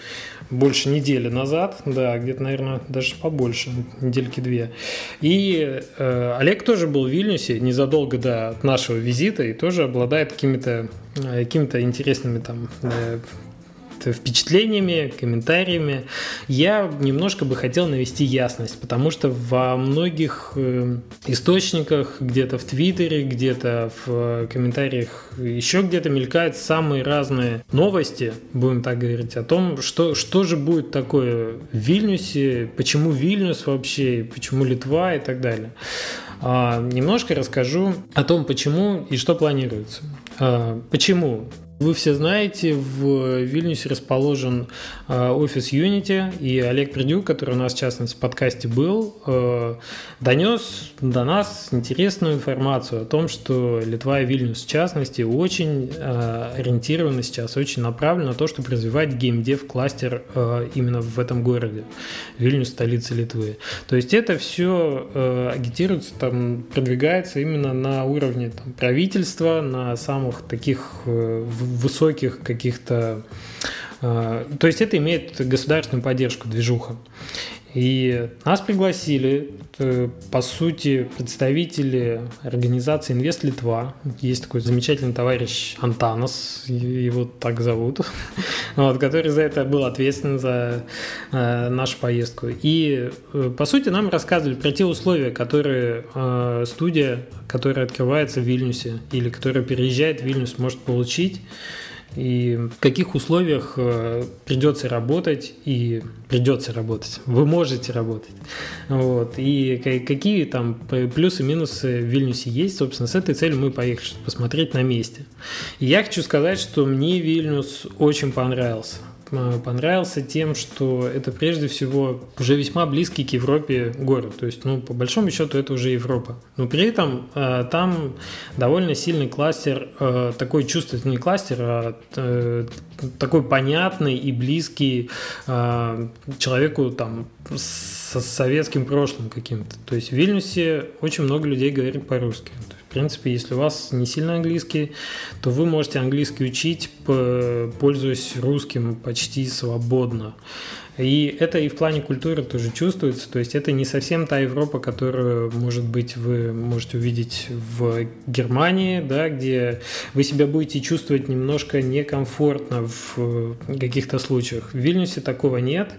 больше недели назад, да, где-то, наверное, даже побольше, недельки две. И э, Олег тоже был в Вильнюсе незадолго до нашего визита и тоже обладает какими-то э, какими-то интересными там э, впечатлениями, комментариями. Я немножко бы хотел навести ясность, потому что во многих э, источниках, где-то в Твиттере, где-то в комментариях, еще где-то мелькают самые разные новости, будем так говорить, о том, что, что же будет такое в Вильнюсе, почему Вильнюс вообще, почему Литва и так далее. А, немножко расскажу о том, почему и что планируется. А, почему? Вы все знаете, в Вильнюсе расположен э, офис Unity, и Олег Придюк, который у нас, в частности, в подкасте был, э, донес до нас интересную информацию о том, что Литва и Вильнюс, в частности, очень э, ориентированы сейчас, очень направлены на то, чтобы развивать геймдев кластер именно в этом городе. Вильнюс – столица Литвы. То есть это все агитируется, там, продвигается именно на уровне там, правительства, на самых таких высоких каких-то... Э, то есть это имеет государственную поддержку, движуха. И нас пригласили, э, по сути, представители организации Инвест Литва. Есть такой замечательный товарищ Антанос, его так зовут, вот, который за это был ответственен за э, нашу поездку. И, э, по сути, нам рассказывали про те условия, которые э, студия, которая открывается в Вильнюсе или которая переезжает в Вильнюс, может получить и в каких условиях э, придется работать и придется работать. Вы можете работать. Вот. И какие там плюсы-минусы в Вильнюсе есть. Собственно, с этой целью мы поехали, посмотреть на месте. И я хочу сказать, что мне Вильнюс очень понравился понравился тем, что это прежде всего уже весьма близкий к Европе город. То есть, ну, по большому счету, это уже Европа. Но при этом э, там довольно сильный кластер, э, такой чувствительный кластер, а э, такой понятный и близкий э, человеку там с советским прошлым каким-то. То есть в Вильнюсе очень много людей говорит по-русски принципе, если у вас не сильно английский, то вы можете английский учить, пользуясь русским почти свободно. И это и в плане культуры тоже чувствуется. То есть это не совсем та Европа, которую, может быть, вы можете увидеть в Германии, да, где вы себя будете чувствовать немножко некомфортно в каких-то случаях. В Вильнюсе такого нет.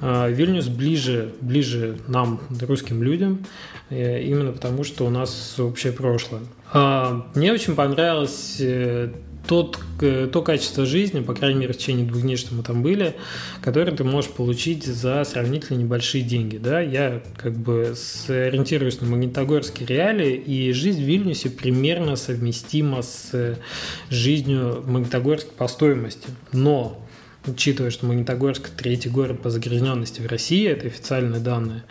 А, Вильнюс ближе, ближе нам, русским людям, э, именно потому что у нас общее прошлое. А, мне очень понравилось э, тот, то качество жизни, по крайней мере, в течение двух дней, что мы там были, которое ты можешь получить за сравнительно небольшие деньги. Да? Я как бы ориентируюсь на магнитогорские реалии, и жизнь в Вильнюсе примерно совместима с жизнью в Магнитогорске по стоимости. Но учитывая, что Магнитогорск третий город по загрязненности в России, это официальные данные,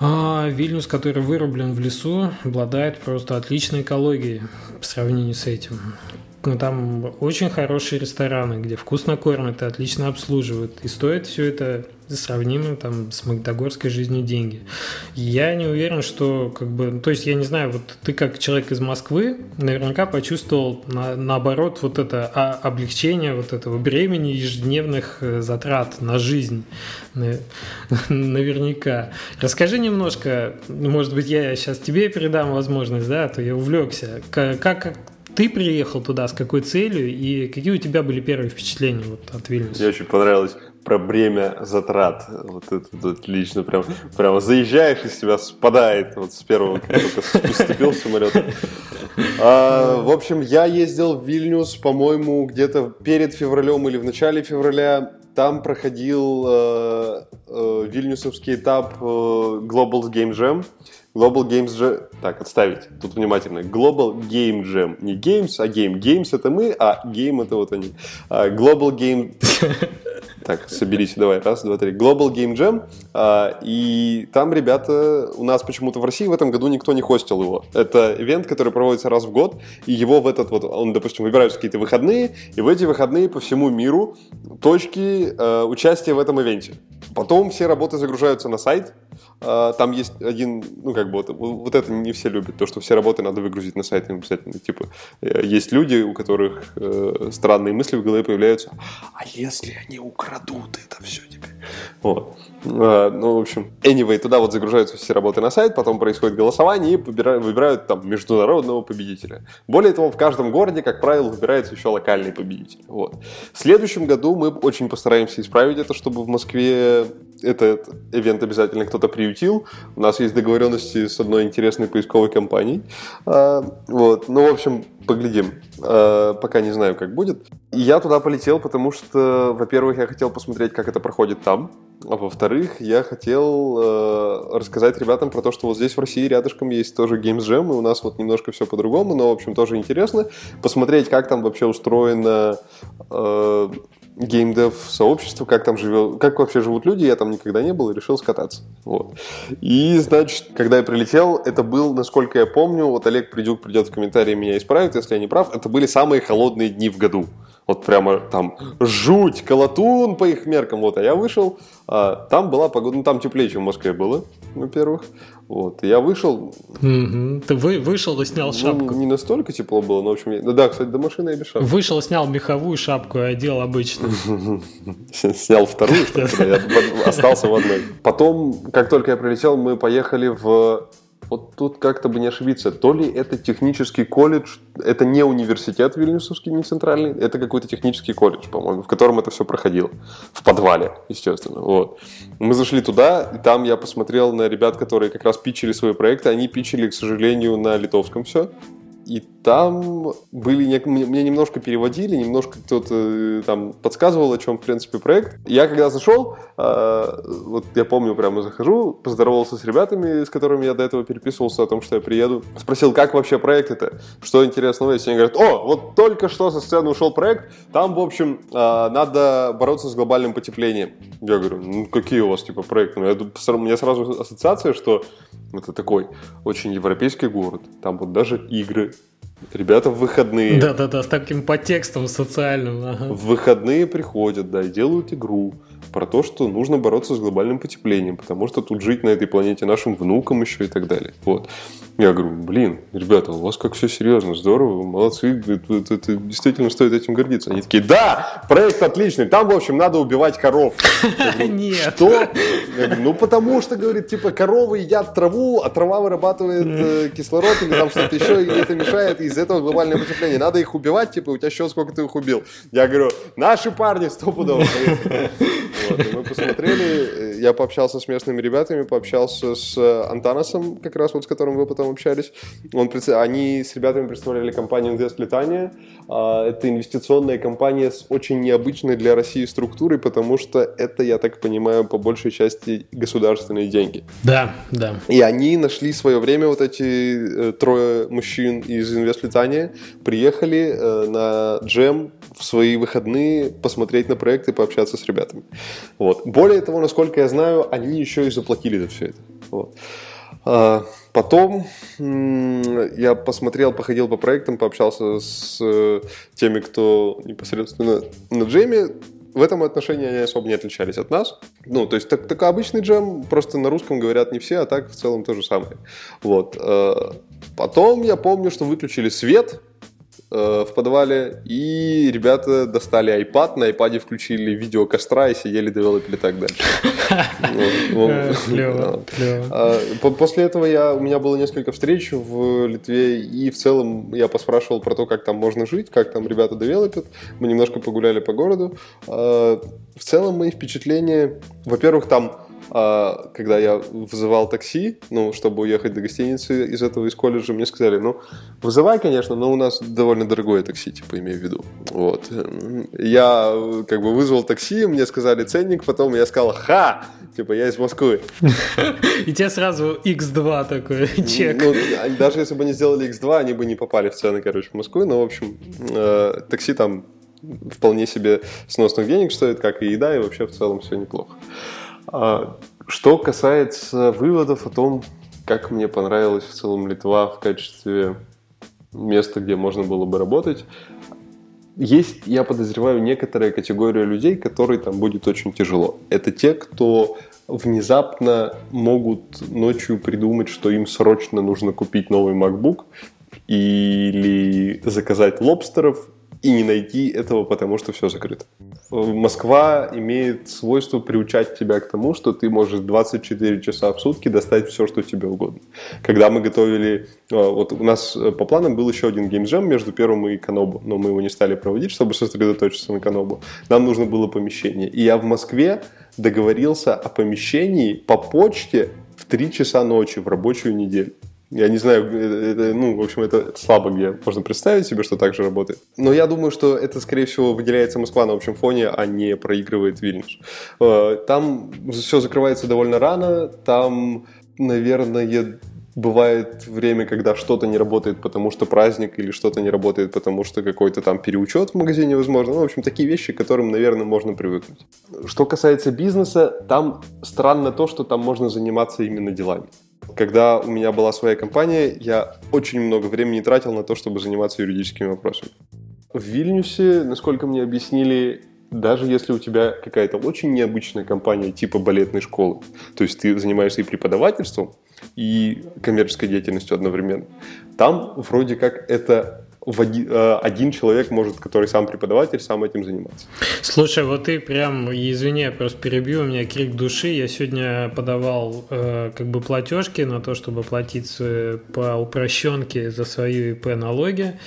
а Вильнюс, который вырублен в лесу, обладает просто отличной экологией по сравнению с этим. Ну, там очень хорошие рестораны, где вкусно кормят и отлично обслуживают. И стоит все это сравнимо там с Магнитогорской жизнью деньги. Я не уверен, что как бы, то есть я не знаю, вот ты как человек из Москвы наверняка почувствовал на, наоборот вот это а, облегчение вот этого бремени ежедневных э, затрат на жизнь. Наверняка. Расскажи немножко, может быть, я сейчас тебе передам возможность, да, а то я увлекся. Как, как ты приехал туда, с какой целью и какие у тебя были первые впечатления вот от Вильнюса? Мне очень понравилось про бремя затрат. Вот это вот лично прям, прям заезжаешь, из тебя спадает вот с первого, как только поступил самолет. А, в общем, я ездил в Вильнюс, по-моему, где-то перед февралем или в начале февраля. Там проходил э, э, вильнюсовский этап э, Global Game Jam. Global Games Jam... Так, отставить. Тут внимательно. Global Game Jam. Не Games, а Game. Games это мы, а Game это вот они. А, Global Game... Так, соберись, давай, раз, два, три. Global Game Jam, а, и там ребята, у нас почему-то в России в этом году никто не хостил его. Это ивент, который проводится раз в год, и его в этот вот, он, допустим, выбираются какие-то выходные, и в эти выходные по всему миру точки э, участия в этом ивенте. Потом все работы загружаются на сайт, там есть один, ну, как бы, вот, вот это не все любят, то, что все работы надо выгрузить на сайт обязательно. Типа, э, есть люди, у которых э, странные мысли в голове появляются, а если они украдут это все теперь? Вот. А, ну, в общем, anyway, туда вот загружаются все работы на сайт, потом происходит голосование и выбирают, там международного победителя. Более того, в каждом городе, как правило, выбирается еще локальный победитель. Вот. В следующем году мы очень постараемся исправить это, чтобы в Москве этот ивент обязательно кто-то приютил. У нас есть договоренности с одной интересной поисковой компанией. А, вот. Ну, в общем, поглядим. А, пока не знаю, как будет. Я туда полетел, потому что, во-первых, я хотел посмотреть, как это проходит там. А во-вторых, я хотел э, рассказать ребятам про то, что вот здесь в России рядышком есть тоже Games Jam, и у нас вот немножко все по-другому, но, в общем, тоже интересно. Посмотреть, как там вообще устроено э, геймдев сообщество, как там живет, как вообще живут люди, я там никогда не был и решил скататься. Вот. И, значит, когда я прилетел, это был, насколько я помню, вот Олег Придюк придет в комментарии меня исправит, если я не прав, это были самые холодные дни в году. Вот прямо там жуть, колотун по их меркам. Вот, а я вышел, а, там была погода, ну там теплее, чем в Москве было, во-первых. Вот, я вышел. Ты вы, вышел и снял ну, шапку. Не настолько тепло было, но в общем, я... ну, да, кстати, до машины я без шапки. Вышел, снял меховую шапку и одел обычно. Снял вторую, остался в одной. Потом, как только я прилетел, мы поехали в вот тут как-то бы не ошибиться, то ли это технический колледж, это не университет Вильнюсовский, не центральный, это какой-то технический колледж, по-моему, в котором это все проходило, в подвале, естественно, вот. Мы зашли туда, и там я посмотрел на ребят, которые как раз питчили свои проекты, они питчили, к сожалению, на литовском все, и там были, мне немножко переводили, немножко кто-то э, там подсказывал, о чем, в принципе, проект. Я когда зашел, а, вот я помню, прямо захожу, поздоровался с ребятами, с которыми я до этого переписывался о том, что я приеду. Спросил, как вообще проект это, что интересного есть. Они говорят, о, вот только что со сцены ушел проект, там, в общем, а, надо бороться с глобальным потеплением. Я говорю, ну какие у вас, типа, проекты? Ну, у меня сразу ассоциация, что это такой очень европейский город, там вот даже игры Ребята в выходные. Да-да-да, с таким подтекстом социальным. Ага. В выходные приходят, да, и делают игру про то, что нужно бороться с глобальным потеплением, потому что тут жить на этой планете нашим внукам еще и так далее. Вот. Я говорю, блин, ребята, у вас как все серьезно, здорово, молодцы, это, это, это действительно стоит этим гордиться. Они такие, да, проект отличный, там, в общем, надо убивать коров. Нет. Что? Ну, потому что, говорит, типа, коровы едят траву, а трава вырабатывает э, кислород или там что-то еще, и это мешает, и из-за этого глобальное потепление. Надо их убивать, типа, у тебя счет, сколько ты их убил. Я говорю, наши парни стопудово. Вот, и мы посмотрели, я пообщался с местными ребятами, пообщался с э, Антанасом, как раз вот с которым вы потом общались. Он, они с ребятами представляли компанию Invest Летания. А, это инвестиционная компания с очень необычной для России структурой, потому что это, я так понимаю, по большей части государственные деньги. Да, да. И они нашли свое время, вот эти э, трое мужчин из Invest Летания, приехали э, на джем в свои выходные посмотреть на проекты, пообщаться с ребятами. Вот. Более того, насколько я знаю, они еще и заплатили за все это. Вот. А, потом я посмотрел, походил по проектам, пообщался с э, теми, кто непосредственно на джеме. В этом отношении они особо не отличались от нас. Ну, то есть, так, так обычный джем, просто на русском говорят не все, а так в целом то же самое. Вот. Э, потом я помню, что выключили свет, Э, в подвале, и ребята достали iPad, на iPad включили видео костра и сидели, девелопили так дальше. Клево, а, После этого у меня было несколько встреч в Литве, и в целом я поспрашивал про то, как там можно жить, как там ребята девелопят. Мы немножко погуляли по городу. А, в целом мои впечатления, во-первых, там а, когда я вызывал такси, ну, чтобы уехать до гостиницы из этого, из колледжа, мне сказали, ну, вызывай, конечно, но у нас довольно дорогое такси, типа, имею в виду. Вот. Я, как бы, вызвал такси, мне сказали ценник, потом я сказал, ха, типа, я из Москвы. И тебе сразу X2 такой чек. Ну, даже если бы они сделали X2, они бы не попали в цены, короче, в Москву, но, в общем, э, такси там вполне себе сносных денег стоит, как и еда, и вообще в целом все неплохо. А, что касается выводов о том, как мне понравилась в целом Литва в качестве места, где можно было бы работать, есть, я подозреваю, некоторая категория людей, которой там будет очень тяжело. Это те, кто внезапно могут ночью придумать, что им срочно нужно купить новый MacBook или заказать лобстеров и не найти этого, потому что все закрыто. Москва имеет свойство приучать тебя к тому, что ты можешь 24 часа в сутки достать все, что тебе угодно. Когда мы готовили... А, вот у нас э, по планам был еще один геймджем между первым и Канобу, но мы его не стали проводить, чтобы сосредоточиться на Канобу. Нам нужно было помещение. И я в Москве договорился о помещении по почте в 3 часа ночи в рабочую неделю. Я не знаю, это, ну, в общем, это слабо где можно представить себе, что так же работает. Но я думаю, что это, скорее всего, выделяется Москва на общем фоне, а не проигрывает Вильнюс. Э, там все закрывается довольно рано, там, наверное, бывает время, когда что-то не работает, потому что праздник, или что-то не работает, потому что какой-то там переучет в магазине возможно. Ну, в общем, такие вещи, к которым, наверное, можно привыкнуть. Что касается бизнеса, там странно то, что там можно заниматься именно делами. Когда у меня была своя компания, я очень много времени тратил на то, чтобы заниматься юридическими вопросами. В Вильнюсе, насколько мне объяснили, даже если у тебя какая-то очень необычная компания типа балетной школы, то есть ты занимаешься и преподавательством, и коммерческой деятельностью одновременно, там вроде как это в один, э, один человек может, который сам преподаватель, сам этим заниматься. Слушай, вот ты прям, извини, я просто перебью, у меня крик души. Я сегодня подавал э, как бы платежки на то, чтобы платить по упрощенке за свою ИП налоги.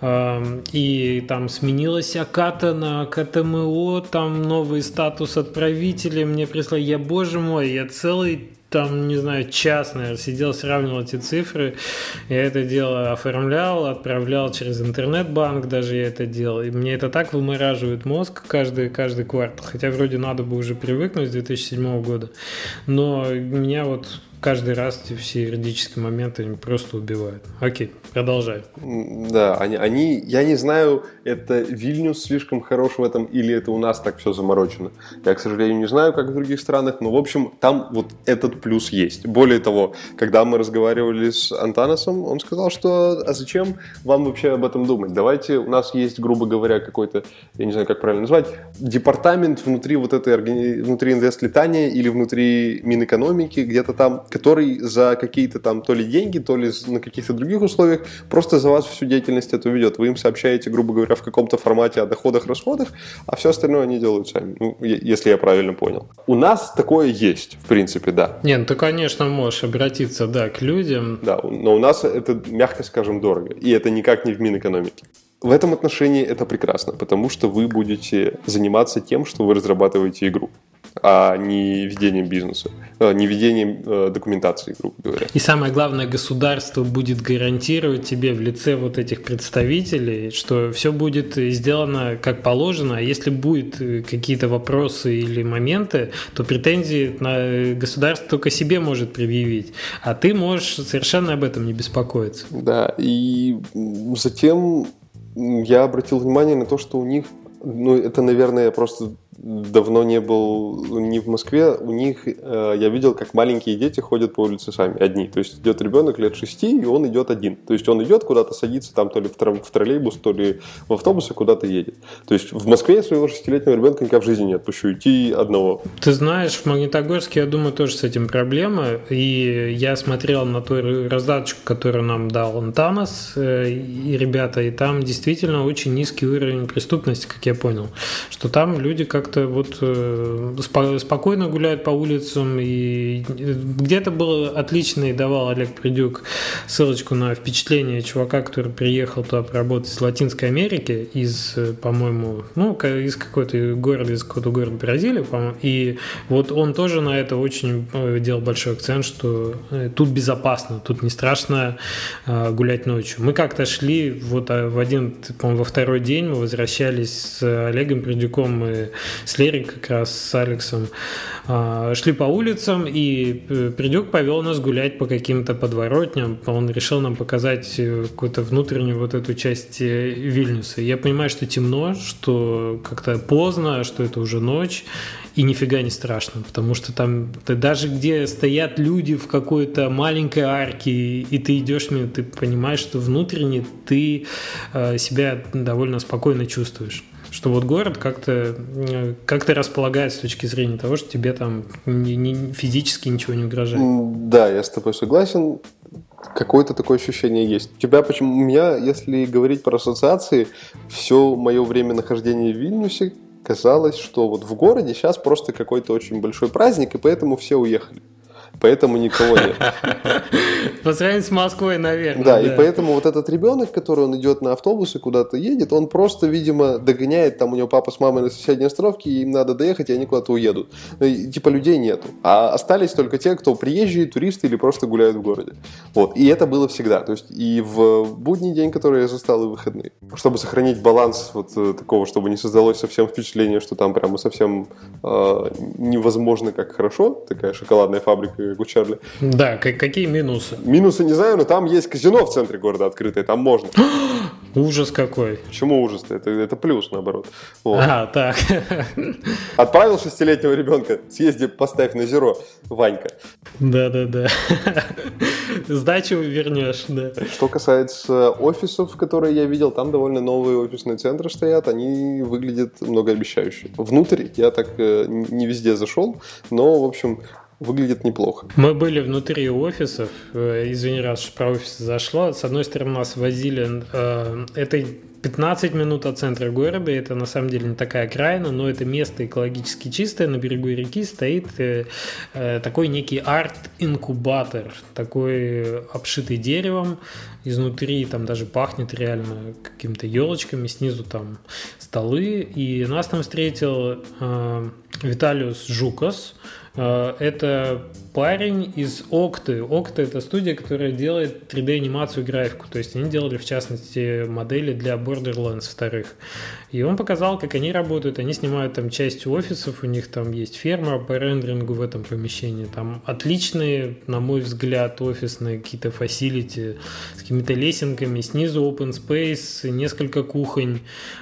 Э, и там сменилась Аката на КТМО, там новый статус отправителя мне прислали. Я, боже мой, я целый там, не знаю, час, наверное, сидел, сравнивал эти цифры. Я это дело оформлял, отправлял через интернет-банк, даже я это делал. И мне это так вымораживает мозг каждый, каждый квартал. Хотя вроде надо бы уже привыкнуть с 2007 года. Но меня вот каждый раз эти все юридические моменты они просто убивают. Окей, продолжай. Да, они, они, я не знаю, это Вильнюс слишком хорош в этом или это у нас так все заморочено. Я, к сожалению, не знаю, как в других странах, но, в общем, там вот этот плюс есть. Более того, когда мы разговаривали с Антаносом, он сказал, что а зачем вам вообще об этом думать? Давайте, у нас есть, грубо говоря, какой-то, я не знаю, как правильно назвать, департамент внутри вот этой, внутри инвест-летания или внутри Минэкономики, где-то там, который за какие-то там то ли деньги, то ли на каких-то других условиях просто за вас всю деятельность эту ведет. Вы им сообщаете, грубо говоря, в каком-то формате о доходах, расходах, а все остальное они делают сами, ну, если я правильно понял. У нас такое есть, в принципе, да. Нет, ну ты, конечно, можешь обратиться, да, к людям. Да, но у нас это, мягко скажем, дорого. И это никак не в Минэкономике. В этом отношении это прекрасно, потому что вы будете заниматься тем, что вы разрабатываете игру. А не ведением бизнеса, э, не ведением э, документации, грубо говоря. И самое главное, государство будет гарантировать тебе в лице вот этих представителей, что все будет сделано как положено, а если будут какие-то вопросы или моменты, то претензии на государство только себе может предъявить, а ты можешь совершенно об этом не беспокоиться. Да, и затем я обратил внимание на то, что у них ну, это, наверное, просто давно не был не в Москве, у них э, я видел, как маленькие дети ходят по улице сами, одни. То есть идет ребенок лет шести, и он идет один. То есть он идет куда-то, садится там то ли в, трол- в троллейбус, то ли в автобус и куда-то едет. То есть в Москве я своего шестилетнего ребенка никогда в жизни не отпущу идти одного. Ты знаешь, в Магнитогорске, я думаю, тоже с этим проблема. И я смотрел на ту раздаточку, которую нам дал Антанас э, и ребята, и там действительно очень низкий уровень преступности, как я понял. Что там люди как как-то вот э, спокойно гуляют по улицам. И где-то был отличный, давал Олег Придюк ссылочку на впечатление чувака, который приехал туда поработать из Латинской Америки, из, э, по-моему, ну, из какой-то города, из какого-то города Бразилии, по-моему. И вот он тоже на это очень э, делал большой акцент, что тут безопасно, тут не страшно гулять ночью. Мы как-то шли вот в один, по-моему, во второй день мы возвращались с Олегом Придюком, мы с Лерой как раз, с Алексом, а, шли по улицам, и э, Придюк повел нас гулять по каким-то подворотням. Он решил нам показать э, какую-то внутреннюю вот эту часть э, Вильнюса. Я понимаю, что темно, что как-то поздно, что это уже ночь, и нифига не страшно, потому что там даже где стоят люди в какой-то маленькой арке, и ты идешь мимо, ты понимаешь, что внутренне ты себя довольно спокойно чувствуешь что вот город как-то как располагает с точки зрения того, что тебе там не, не, физически ничего не угрожает. Да, я с тобой согласен. Какое-то такое ощущение есть. У тебя почему? У меня, если говорить про ассоциации, все мое время нахождения в Вильнюсе казалось, что вот в городе сейчас просто какой-то очень большой праздник, и поэтому все уехали поэтому никого нет. По сравнению с Москвой, наверное. Да, и поэтому вот этот ребенок, который он идет на автобус и куда-то едет, он просто, видимо, догоняет, там у него папа с мамой на соседней остановке, и им надо доехать, и они куда-то уедут. И, типа людей нету. А остались только те, кто приезжие, туристы или просто гуляют в городе. Вот. И это было всегда. То есть и в будний день, который я застал, и в выходные. Чтобы сохранить баланс вот э, такого, чтобы не создалось совсем впечатление, что там прямо совсем э, невозможно как хорошо, такая шоколадная фабрика как у Чарли. Да, какие минусы? Минусы не знаю, но там есть казино в центре города открытое, там можно. Ужас какой. Почему ужас-то? Это, это плюс, наоборот. Вот. А, так. Отправил шестилетнего ребенка, съезди, поставь на зеро, Ванька. Да-да-да. Сдачу вернешь, да. Что касается офисов, которые я видел, там довольно новые офисные центры стоят, они выглядят многообещающе. Внутрь я так э, не везде зашел, но, в общем, выглядит неплохо. Мы были внутри офисов, э, извини, раз про офисы зашло. С одной стороны, нас возили, э, это 15 минут от центра города, это на самом деле не такая окраина, но это место экологически чистое, на берегу реки стоит э, э, такой некий арт-инкубатор, такой обшитый деревом, изнутри там даже пахнет реально какими-то елочками, снизу там столы, и нас там встретил э, Виталиус Жукас, Э, это парень из Окты. Окта – это студия, которая делает 3D-анимацию и графику. То есть они делали, в частности, модели для Borderlands вторых. И он показал, как они работают. Они снимают там часть офисов, у них там есть ферма по рендерингу в этом помещении. Там отличные, на мой взгляд, офисные какие-то facility с какими-то лесенками. Снизу open space, несколько кухонь,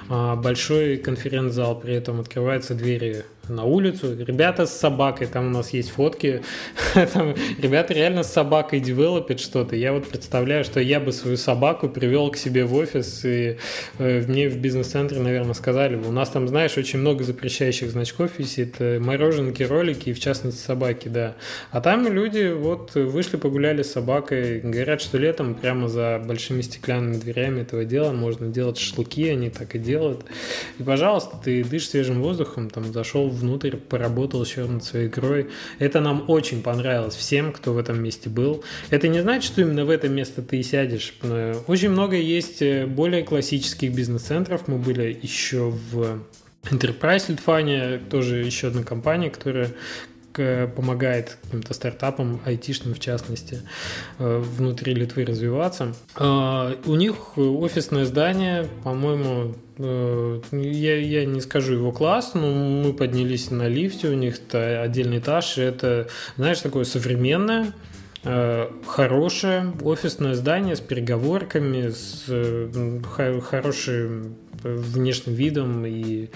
а, большой конференц-зал. При этом открываются двери на улицу. Ребята с собакой, там у нас есть фотки. там, ребята реально с собакой девелопят что-то. Я вот представляю, что я бы свою собаку привел к себе в офис, и э, мне в бизнес-центре, наверное, сказали, у нас там, знаешь, очень много запрещающих значков висит, э, мороженки, ролики, и в частности собаки, да. А там люди вот вышли, погуляли с собакой, говорят, что летом прямо за большими стеклянными дверями этого дела можно делать шашлыки, они так и делают. И, пожалуйста, ты дышишь свежим воздухом, там зашел внутрь, поработал еще над своей игрой. Это нам очень понравилось всем, кто в этом месте был. Это не значит, что именно в это место ты и сядешь. Очень много есть э, более классических бизнес-центров. Мы были еще в Enterprise Lithuania, тоже еще одна компания, которая помогает каким-то стартапам, айтишным в частности, э, внутри Литвы развиваться. А, у них офисное здание, по-моему, э, я, я не скажу его класс, но мы поднялись на лифте, у них отдельный этаж, и это, знаешь, такое современное, э, хорошее офисное здание с переговорками, с хорошим внешним видом и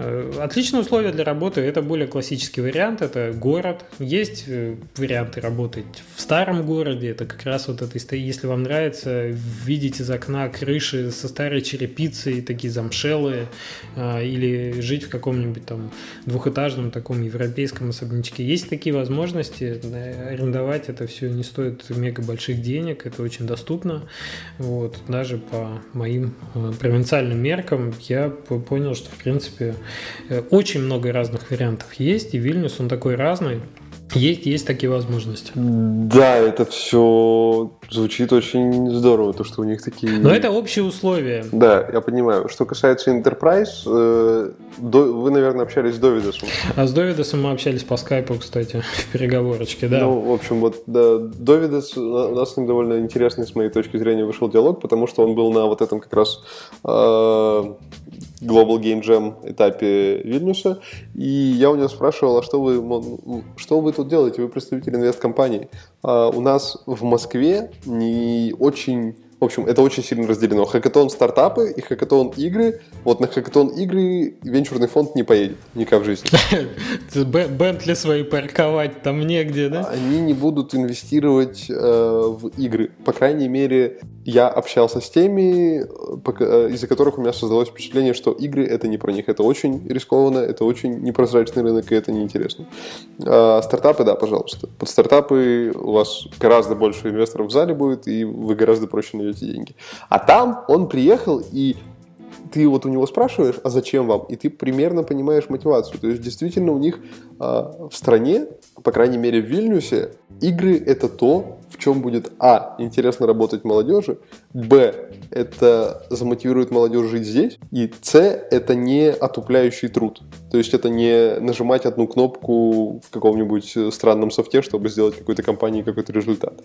Э, отличные условия для работы. Это более классический вариант. Это город. Есть э, варианты работать в старом городе. Это как раз вот это, если вам нравится видеть из окна крыши со старой черепицей, такие замшелые, э, или жить в каком-нибудь там двухэтажном таком европейском особнячке. Есть такие возможности. Арендовать это все не стоит мега больших денег. Это очень доступно. Вот. Даже по моим провинциальным меркам я понял, что в принципе Э, очень много разных вариантов есть, и Вильнюс, он такой разный. Есть, есть такие возможности. Да, это все звучит очень здорово, то, что у них такие... Но это общие условия. Да, я понимаю. Что касается Enterprise, э, до, вы, наверное, общались с Довидосом. А с Довидосом мы общались по скайпу, кстати, в переговорочке, да. Ну, в общем, вот да, Довидос, у нас с ним довольно интересный, с моей точки зрения, вышел диалог, потому что он был на вот этом как раз э, Global Game Jam этапе Вильнюса, и я у него спрашивал, а что вы, что вы тут делаете? Вы представитель инвесткомпании. А у нас в Москве не очень в общем, это очень сильно разделено. Хакатон стартапы и хакатон игры. Вот на хакатон игры венчурный фонд не поедет никак в жизни. Бентли свои парковать там негде, да? Они не будут инвестировать э, в игры. По крайней мере, я общался с теми, э, из-за которых у меня создалось впечатление, что игры это не про них. Это очень рискованно, это очень непрозрачный рынок, и это неинтересно. А стартапы, да, пожалуйста. Под стартапы у вас гораздо больше инвесторов в зале будет, и вы гораздо проще эти деньги. А там он приехал, и ты вот у него спрашиваешь, а зачем вам? И ты примерно понимаешь мотивацию. То есть действительно у них э, в стране, по крайней мере в Вильнюсе, игры это то, в чем будет а. интересно работать молодежи, б. это замотивирует молодежь жить здесь, и с. это не отупляющий труд. То есть это не нажимать одну кнопку в каком-нибудь странном софте, чтобы сделать какой-то компании какой-то результат.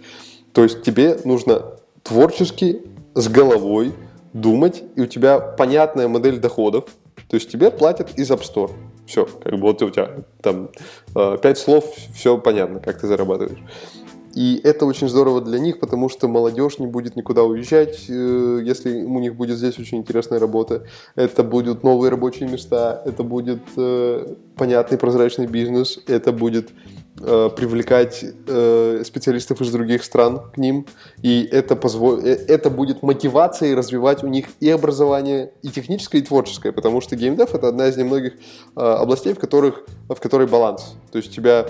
То есть тебе нужно творчески, с головой думать, и у тебя понятная модель доходов, то есть тебе платят из App Store. Все, как бы вот у тебя там э, пять слов, все понятно, как ты зарабатываешь. И это очень здорово для них, потому что молодежь не будет никуда уезжать, э, если у них будет здесь очень интересная работа. Это будут новые рабочие места, это будет э, понятный прозрачный бизнес, это будет э, привлекать специалистов из других стран к ним, и это, позво... это будет мотивацией развивать у них и образование, и техническое, и творческое, потому что геймдев — это одна из немногих областей, в, которых, в которой баланс. То есть у тебя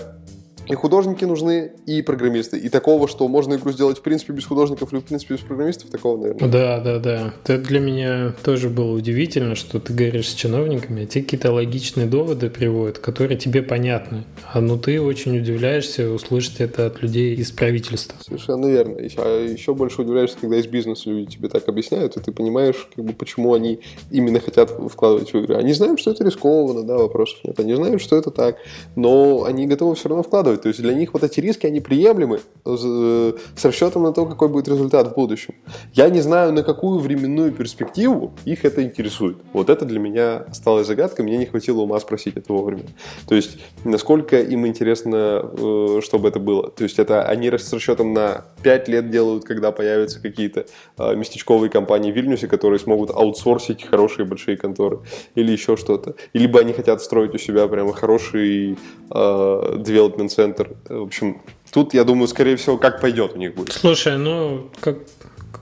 и художники нужны, и программисты. И такого, что можно игру сделать в принципе без художников или в принципе без программистов, такого, наверное. Да, да, да. Это для меня тоже было удивительно, что ты говоришь с чиновниками, а те какие-то логичные доводы приводят, которые тебе понятны. А ну ты очень удивляешься услышать это от людей из правительства. Совершенно верно. А еще больше удивляешься, когда из бизнеса люди тебе так объясняют, и ты понимаешь, как бы, почему они именно хотят вкладывать в игры. Они знают, что это рискованно, да, вопросов нет. Они знают, что это так, но они готовы все равно вкладывать делают. То есть для них вот эти риски, они приемлемы э, с расчетом на то, какой будет результат в будущем. Я не знаю, на какую временную перспективу их это интересует. Вот это для меня осталось загадкой, мне не хватило ума спросить это вовремя. То есть насколько им интересно, э, чтобы это было. То есть это они с расчетом на 5 лет делают, когда появятся какие-то э, местечковые компании в Вильнюсе, которые смогут аутсорсить хорошие большие конторы или еще что-то. Либо они хотят строить у себя прямо хороший development центр. В общем, тут, я думаю, скорее всего, как пойдет у них будет. Слушай, ну, как,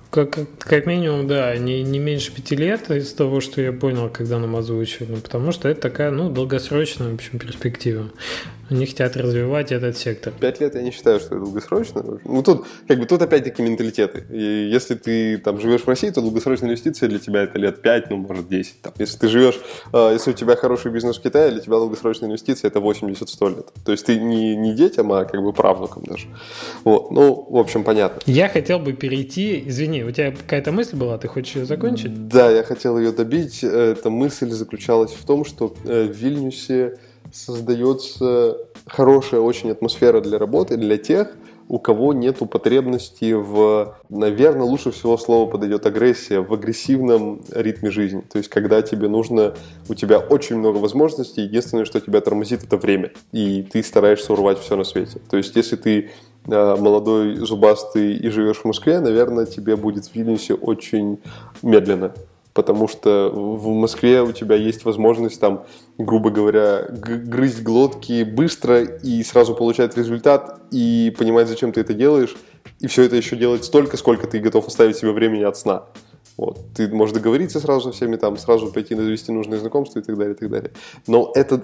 как, как минимум, да, не, не меньше пяти лет из того, что я понял, когда нам озвучивали, потому что это такая, ну, долгосрочная, в общем, перспектива. Они хотят развивать этот сектор. Пять лет я не считаю, что это долгосрочно. Ну, тут, как бы, тут опять-таки менталитеты. И если ты там живешь в России, то долгосрочная инвестиция для тебя это лет 5, ну, может, 10. Там, если ты живешь, э, если у тебя хороший бизнес в Китае, для тебя долгосрочная инвестиция это 80-100 лет. То есть ты не, не детям, а как бы правнукам даже. Вот. Ну, в общем, понятно. Я хотел бы перейти, извини, у тебя какая-то мысль была, ты хочешь ее закончить? Да, я хотел ее добить. Эта мысль заключалась в том, что э, в Вильнюсе создается хорошая очень атмосфера для работы для тех, у кого нет потребности в, наверное, лучше всего слово подойдет агрессия, в агрессивном ритме жизни. То есть, когда тебе нужно, у тебя очень много возможностей, единственное, что тебя тормозит, это время. И ты стараешься урвать все на свете. То есть, если ты э, молодой, зубастый и живешь в Москве, наверное, тебе будет в Вильнюсе очень медленно потому что в Москве у тебя есть возможность там, грубо говоря, грызть глотки быстро и сразу получать результат и понимать, зачем ты это делаешь, и все это еще делать столько, сколько ты готов оставить себе времени от сна. Вот. Ты можешь договориться сразу со всеми, там, сразу пойти завести нужные знакомства и так далее, и так далее. Но это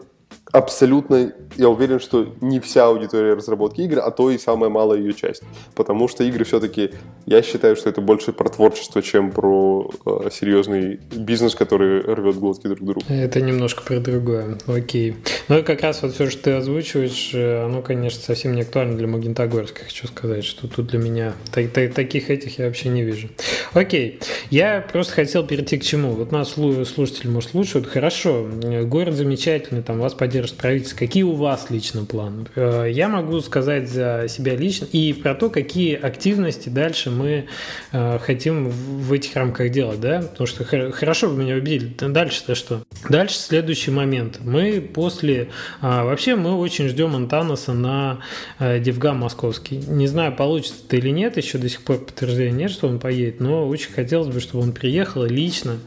абсолютно, я уверен, что не вся аудитория разработки игр, а то и самая малая ее часть. Потому что игры все-таки, я считаю, что это больше про творчество, чем про э, серьезный бизнес, который рвет глотки друг другу. Это немножко про другое. Окей. Ну и как раз вот все, что ты озвучиваешь, э, оно, конечно, совсем не актуально для Магнитогорска. Хочу сказать, что тут для меня так, так, таких этих я вообще не вижу. Окей. Я просто хотел перейти к чему. Вот нас слушатели, может, слушают. Хорошо, город замечательный, там вас поддержит правительство. Какие у вас лично планы? Э, я могу сказать за себя лично и про то, какие активности дальше мы э, хотим в этих рамках делать, да? Потому что хорошо вы меня убедили. Дальше-то что? Дальше следующий момент. Мы после... А, вообще мы очень ждем Антанаса на э, Девгам московский. Не знаю, получится это или нет, еще до сих пор подтверждения нет, что он поедет, но очень хотелось бы, чтобы он приехал лично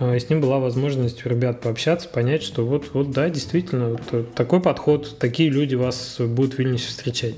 с ним была возможность у ребят пообщаться, понять, что вот, вот да, действительно, вот такой подход, такие люди вас будут в Вильнюсе встречать.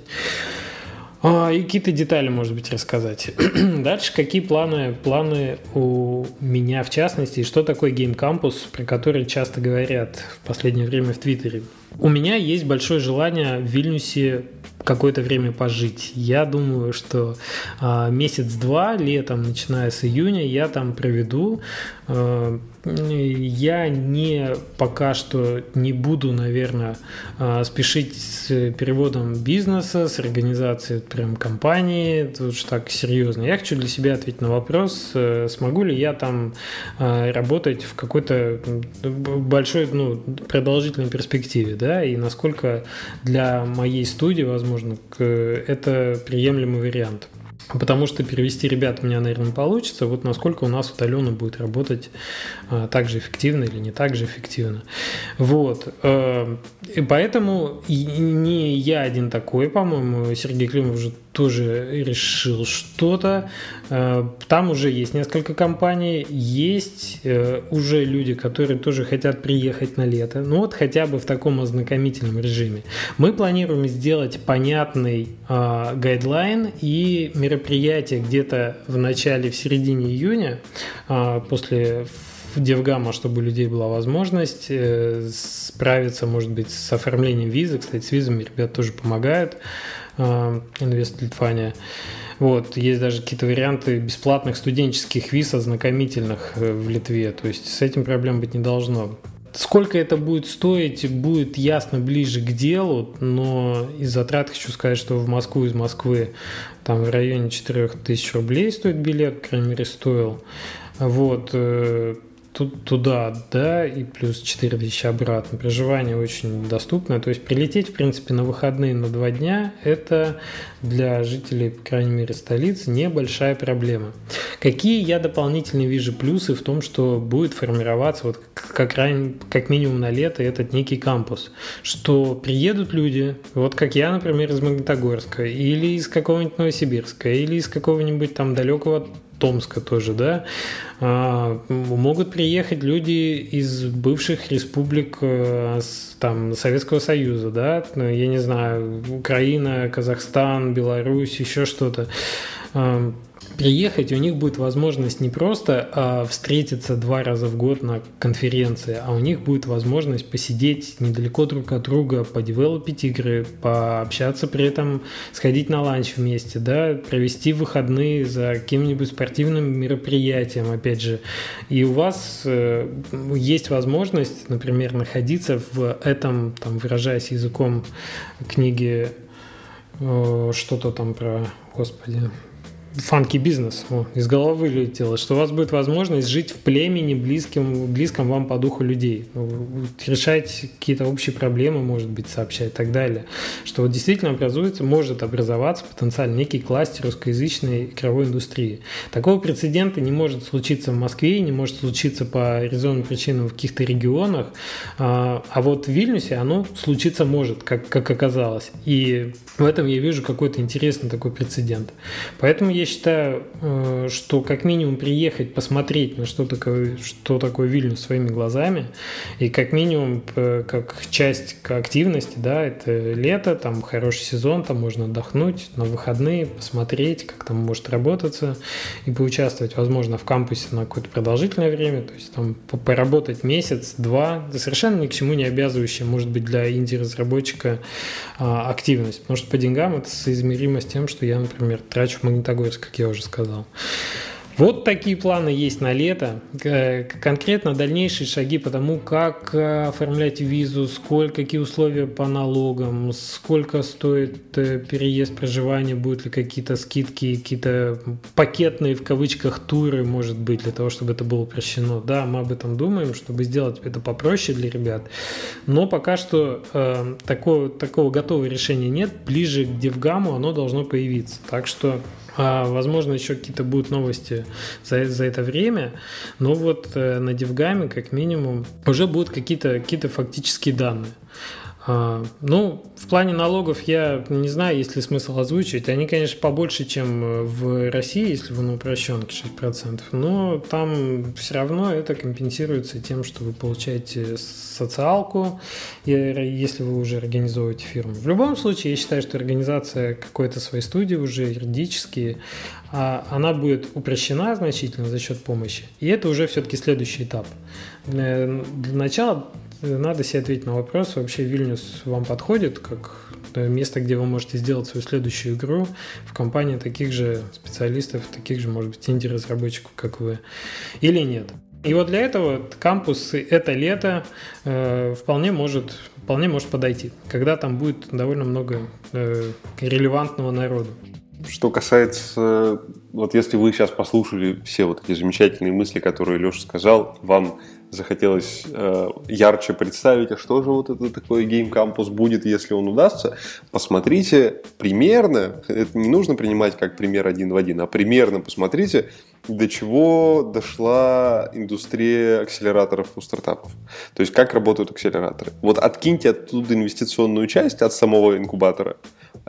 А, и какие-то детали, может быть, рассказать. Дальше какие планы, планы у меня в частности, и что такое Game Campus, про который часто говорят в последнее время в Твиттере. У меня есть большое желание в Вильнюсе какое-то время пожить. Я думаю, что э, месяц-два летом, начиная с июня, я там проведу. Э, я не пока что не буду, наверное, э, спешить с переводом бизнеса, с организацией прям компании, тут уж так серьезно. Я хочу для себя ответить на вопрос, э, смогу ли я там э, работать в какой-то большой, ну, продолжительной перспективе, да, и насколько для моей студии, возможно, возможно, это приемлемый вариант. Потому что перевести ребят у меня, наверное, получится. Вот насколько у нас удаленно будет работать а, так же эффективно или не так же эффективно. Вот. А, и поэтому и не я один такой, по-моему, Сергей Климов уже тоже решил что-то. Э, там уже есть несколько компаний, есть э, уже люди, которые тоже хотят приехать на лето. Ну вот хотя бы в таком ознакомительном режиме. Мы планируем сделать понятный э, guideline и мероприятие где-то в начале, в середине июня, после в DevGAMM а, чтобы у людей была возможность э, справиться, может быть, с оформлением визы. Кстати, с визами ребят тоже помогают. Invest Lithuania. Вот, есть даже какие-то варианты бесплатных студенческих виз ознакомительных э, в Литве. То есть с этим проблем быть не должно. Сколько это будет стоить, будет ясно ближе к делу, но из затрат хочу сказать, что в Москву из Москвы там в районе 4000 рублей стоит билет, по крайней мере, стоил. Вот, э, тут, туда, да, и плюс 4 тысячи обратно. Проживание очень доступное. То есть прилететь, в принципе, на выходные на два дня – это для жителей, по крайней мере, столицы небольшая проблема. Какие я дополнительно вижу плюсы в том, что будет формироваться вот как, ран... как минимум на лето этот некий кампус, что приедут люди, вот как я, например, из Магнитогорска, или из какого-нибудь Новосибирска, или из какого-нибудь там далекого Томска тоже, да, а, могут приехать люди из бывших республик э, там, Советского Союза, да, ну, я не знаю, Украина, Казахстан, Беларусь, еще что-то. Приехать, у них будет возможность не просто а, встретиться два раза в год на конференции, а у них будет возможность посидеть недалеко друг от друга, подевелопить игры, пообщаться при этом, сходить на ланч вместе, да, провести выходные за каким-нибудь спортивным мероприятием, опять же. И у вас э, есть возможность, например, находиться в этом, там, выражаясь языком книги, э, что-то там про, господи, фанки бизнес из головы вылетело, что у вас будет возможность жить в племени близким, близком вам по духу людей, решать какие-то общие проблемы, может быть, сообщать и так далее. Что вот действительно образуется, может образоваться потенциально некий кластер русскоязычной игровой индустрии. Такого прецедента не может случиться в Москве, не может случиться по резонным причинам в каких-то регионах, а, а вот в Вильнюсе оно случиться может, как, как оказалось. И в этом я вижу какой-то интересный такой прецедент. Поэтому я считаю, э, что как минимум приехать, посмотреть на что такое, что такое Вильнюс своими глазами, и как минимум как часть активности, да, это лето, там хороший сезон, там можно отдохнуть на выходные, посмотреть, как там может работаться, и поучаствовать, возможно, в кампусе на какое-то продолжительное время, то есть там поработать месяц, два, совершенно ни к чему не обязывающая, может быть, для инди-разработчика а, активность, потому что по деньгам это соизмеримо с тем, что я, например, трачу в Магнитогорск как я уже сказал. Вот такие планы есть на лето. Конкретно дальнейшие шаги по тому, как э, оформлять визу, сколько, какие условия по налогам, сколько стоит э, переезд, проживание, будут ли какие-то скидки, какие-то пакетные в кавычках туры, может быть, для того, чтобы это было упрощено. Да, мы об этом думаем, чтобы сделать это попроще для ребят. Но пока что э, такого, такого готового решения нет. Ближе к DevGAMM у оно должно появиться. Так что а, возможно, еще какие-то будут новости за, за это время, но вот э, на DevGAMM е, как минимум, уже будут какие-то какие фактические данные. А, ну, в плане налогов я не знаю, есть ли смысл озвучивать. Они, конечно, побольше, чем э, в России, если вы на упрощенке 6%, но там все равно это компенсируется тем, что вы получаете социалку, если вы уже организовываете фирму. В любом случае, я считаю, что организация какой-то своей студии уже юридически, а, она будет упрощена значительно за счет помощи. И это уже все-таки следующий этап. Э, для начала надо себе ответить на вопрос, вообще Вильнюс вам подходит как место, где вы можете сделать свою следующую игру в компании таких же специалистов, таких же, может быть, инди-разработчиков, как вы, или нет. И вот для этого кампус это лето э, вполне может вполне может подойти, когда там будет довольно много э, релевантного народа. Что касается, вот если вы сейчас послушали все вот эти замечательные мысли, которые Леша сказал, вам захотелось э, ярче представить, а что же вот это такое Game Campus будет, если он удастся, посмотрите примерно, это не нужно принимать как пример один в один, а примерно посмотрите, до чего дошла индустрия акселераторов у стартапов. То есть, как работают акселераторы. Вот откиньте оттуда инвестиционную часть от самого инкубатора,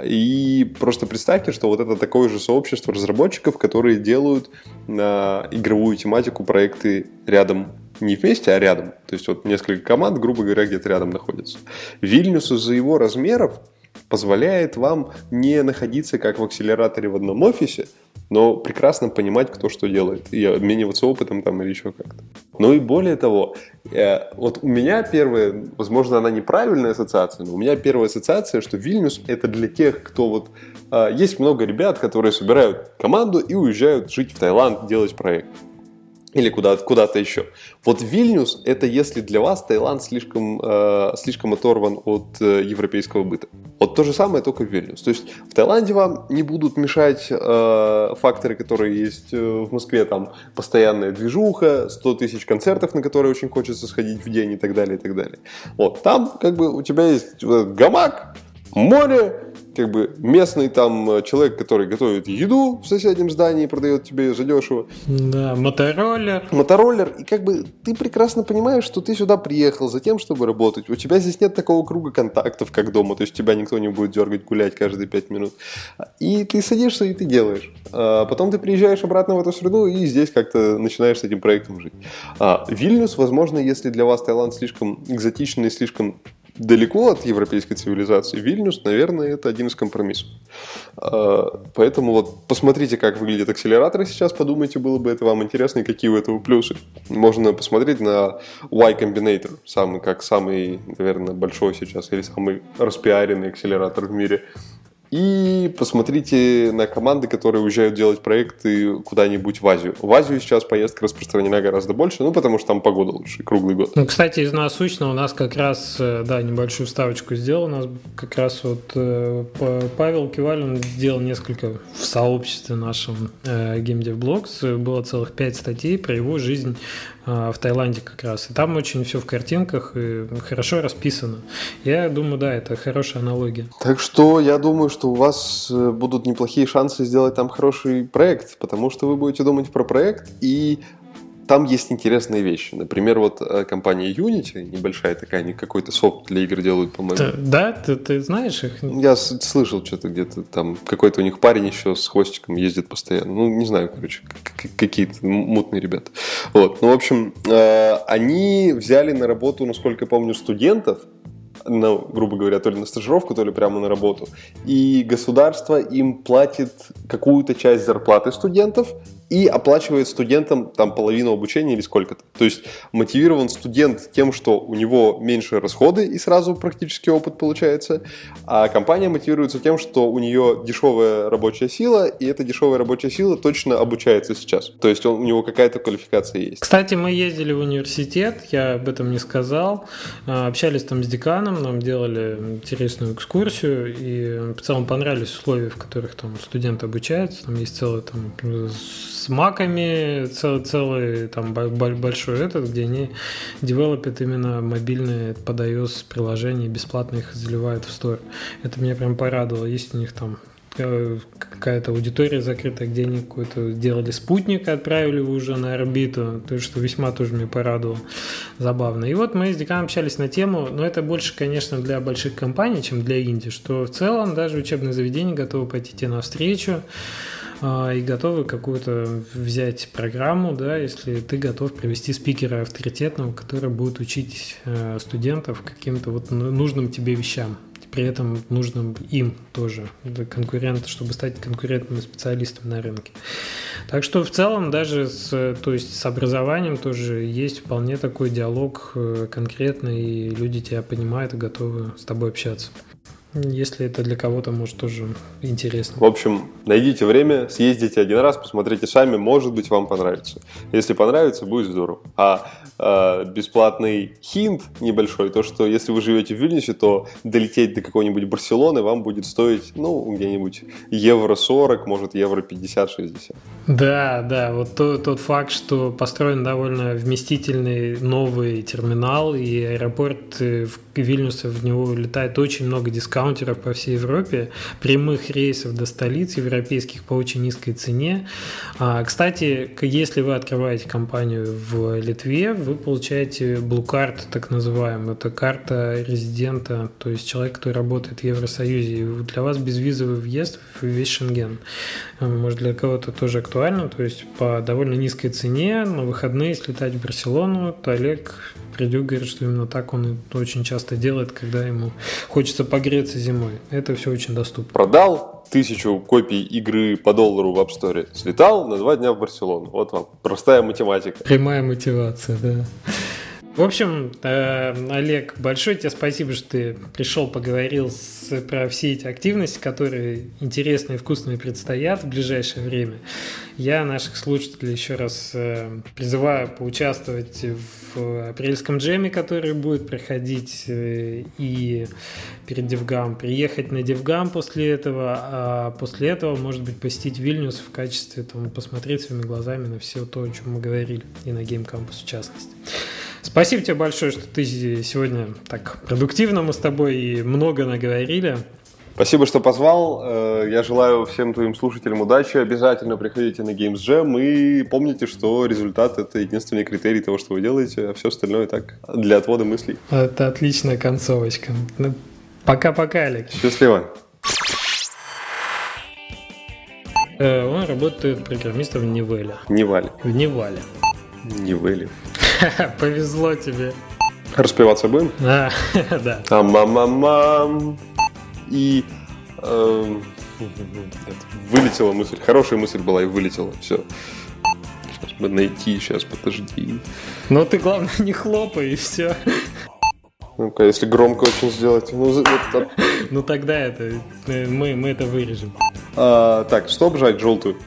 и просто представьте, что вот это такое же сообщество разработчиков, которые делают на игровую тематику проекты рядом не вместе, а рядом. То есть вот несколько команд, грубо говоря, где-то рядом находятся. Вильнюс из-за его размеров позволяет вам не находиться как в акселераторе в одном офисе, но прекрасно понимать, кто что делает, и обмениваться опытом там или еще как-то. Ну и более того, э, вот у меня первая, возможно, она неправильная ассоциация, но у меня первая ассоциация, что Вильнюс это для тех, кто вот... Э, есть много ребят, которые собирают команду и уезжают жить в Таиланд, делать проект или куда-то куда еще. Вот Вильнюс это если для вас Таиланд слишком, э, слишком оторван от э, европейского быта. Вот то же самое, только в Вильнюс. То есть в Таиланде вам не будут мешать э, факторы, которые есть э, в Москве, там постоянная движуха, 100 тысяч концертов, на которые очень хочется сходить в день и так далее, и так далее. Вот там как бы у тебя есть э, гамак, море, как бы местный там э, человек, который готовит еду в соседнем здании и продает тебе ее задешево. Да, мотороллер. Мотороллер. И как бы ты прекрасно понимаешь, что ты сюда приехал за тем, чтобы работать. У тебя здесь нет такого круга контактов, как дома. То есть тебя никто не будет дергать, гулять каждые пять минут. И ты садишься и ты делаешь. А потом ты приезжаешь обратно в эту среду и здесь как-то начинаешь с этим проектом жить. А Вильнюс, возможно, если для вас Таиланд слишком экзотичный, слишком далеко от европейской цивилизации, Вильнюс, наверное, это один из компромиссов. А, поэтому вот посмотрите, как выглядят акселераторы сейчас, подумайте, было бы это вам интересно, и какие у этого плюсы. Можно посмотреть на Y Combinator, самый, как самый, наверное, большой сейчас, или самый распиаренный акселератор в мире. И посмотрите на команды, которые уезжают делать проекты куда-нибудь в Азию. В Азию сейчас поездка распространена гораздо больше, ну, потому что там погода лучше, круглый год. Ну, кстати, из насущного у нас как раз, э, да, небольшую вставочку сделал. У нас как раз вот э, Павел Кивалин сделал несколько в сообществе нашем э, GameDev Было целых пять статей про его жизнь в Таиланде как раз. И там очень все в картинках и хорошо расписано. Я думаю, да, это хорошая аналогия. Так что я думаю, что у вас э, будут неплохие шансы сделать там хороший проект, потому что вы будете думать про проект и там есть интересные вещи. Например, вот э, компания Unity, небольшая такая, они какой-то софт для игр делают, по-моему. Да, ты, ты знаешь их? Я слышал что-то где-то там, какой-то у них парень еще с хвостиком ездит постоянно. Ну, не знаю, короче, какие-то мутные ребята. Вот, ну, в общем, э, они взяли на работу, насколько я помню, студентов, ну, грубо говоря, то ли на стажировку, то ли прямо на работу. И государство им платит какую-то часть зарплаты студентов, и оплачивает студентам там половину обучения или сколько-то. То есть мотивирован студент тем, что у него меньше расходы и сразу практически опыт получается, а компания мотивируется тем, что у нее дешевая рабочая сила, и эта дешевая рабочая сила точно обучается сейчас. То есть он, у него какая-то квалификация есть. Кстати, мы ездили в университет, я об этом не сказал, а, общались там с деканом, нам делали интересную экскурсию, и в целом понравились условия, в которых там студент обучается, там есть целый там с маками цел, целый там большой этот, где они девелопят именно мобильные под iOS приложения, бесплатно их заливают в Store. Это меня прям порадовало. Есть у них там э, какая-то аудитория закрытая, где они какой-то сделали спутник, отправили его уже на орбиту, то, что весьма тоже меня порадовало, забавно. И вот мы с Диканом общались на тему, но это больше, конечно, для больших компаний, чем для инди, что в целом даже учебные заведения готовы пойти тебе навстречу, а, и готовы какую-то взять программу, да, если ты готов привести спикера авторитетного, который будет учить э, студентов каким-то вот нужным тебе вещам при этом нужным им тоже, конкурент, чтобы стать конкурентным специалистом на рынке. Так что в целом даже с, то есть с образованием тоже есть вполне такой диалог э, конкретный, и люди тебя понимают и готовы с тобой общаться. Если это для кого-то, может, тоже интересно. В общем, найдите время, съездите один раз, посмотрите сами, может быть, вам понравится. Если понравится, будет здорово. А э, бесплатный хинт небольшой, то, что если вы живете в Вильнюсе, то долететь до какой-нибудь Барселоны вам будет стоить, ну, где-нибудь евро 40, может, евро 50-60. Да, да, вот то, тот факт, что построен довольно вместительный новый терминал, и аэропорт э, в Вильнюса в него летает очень много дискаунтов, дискаунтеров по всей Европе, прямых рейсов до столиц европейских по очень низкой цене. А, кстати, если вы открываете компанию в Литве, вы получаете Blue Card, так называемую. Это карта резидента, то есть человек, который работает в Евросоюзе. И для вас безвизовый въезд в весь Шенген. А, может, для кого-то тоже актуально, то есть по довольно низкой цене на выходные слетать в Барселону, то Олег Придюк говорит, что именно так он очень часто делает, когда ему хочется погреться зимой. Это все очень доступно. Продал тысячу копий игры по доллару в App Store, слетал на два дня в Барселону. Вот вам простая математика. Прямая мотивация, да. В общем, э, Олег, большое тебе спасибо, что ты пришел, поговорил с, про все эти активности, которые интересные и вкусные предстоят в ближайшее время. Я наших слушателей еще раз э, призываю поучаствовать в апрельском джеме, который будет проходить э, и перед DevGAMM, приехать на DevGAMM после этого, а после этого, может быть, посетить Вильнюс в качестве, там, посмотреть своими глазами на все то, о чем мы говорили, и на Game Campus в частности. Спасибо тебе большое, что ты сегодня так продуктивно мы с тобой и много наговорили. Спасибо, что позвал. Э, я желаю всем твоим слушателям удачи. Обязательно приходите на Games Jam и помните, что результат – это единственный критерий того, что вы делаете, а все остальное так для отвода мыслей. Это отличная концовочка. Ну, пока-пока, Алекс. Счастливо. Э, он работает программистом в Невеле. Невале. В Невале. Невеле. Повезло тебе. Распеваться будем? А, да. А мама И э, вылетела мысль. Хорошая мысль была и вылетела. Все. Сейчас бы найти, сейчас подожди. Ну ты главное не хлопай и все. Ну-ка, если громко очень сделать. Ну, вот так. Ну тогда это э, мы, мы это вырежем. А, так, стоп, жать желтую.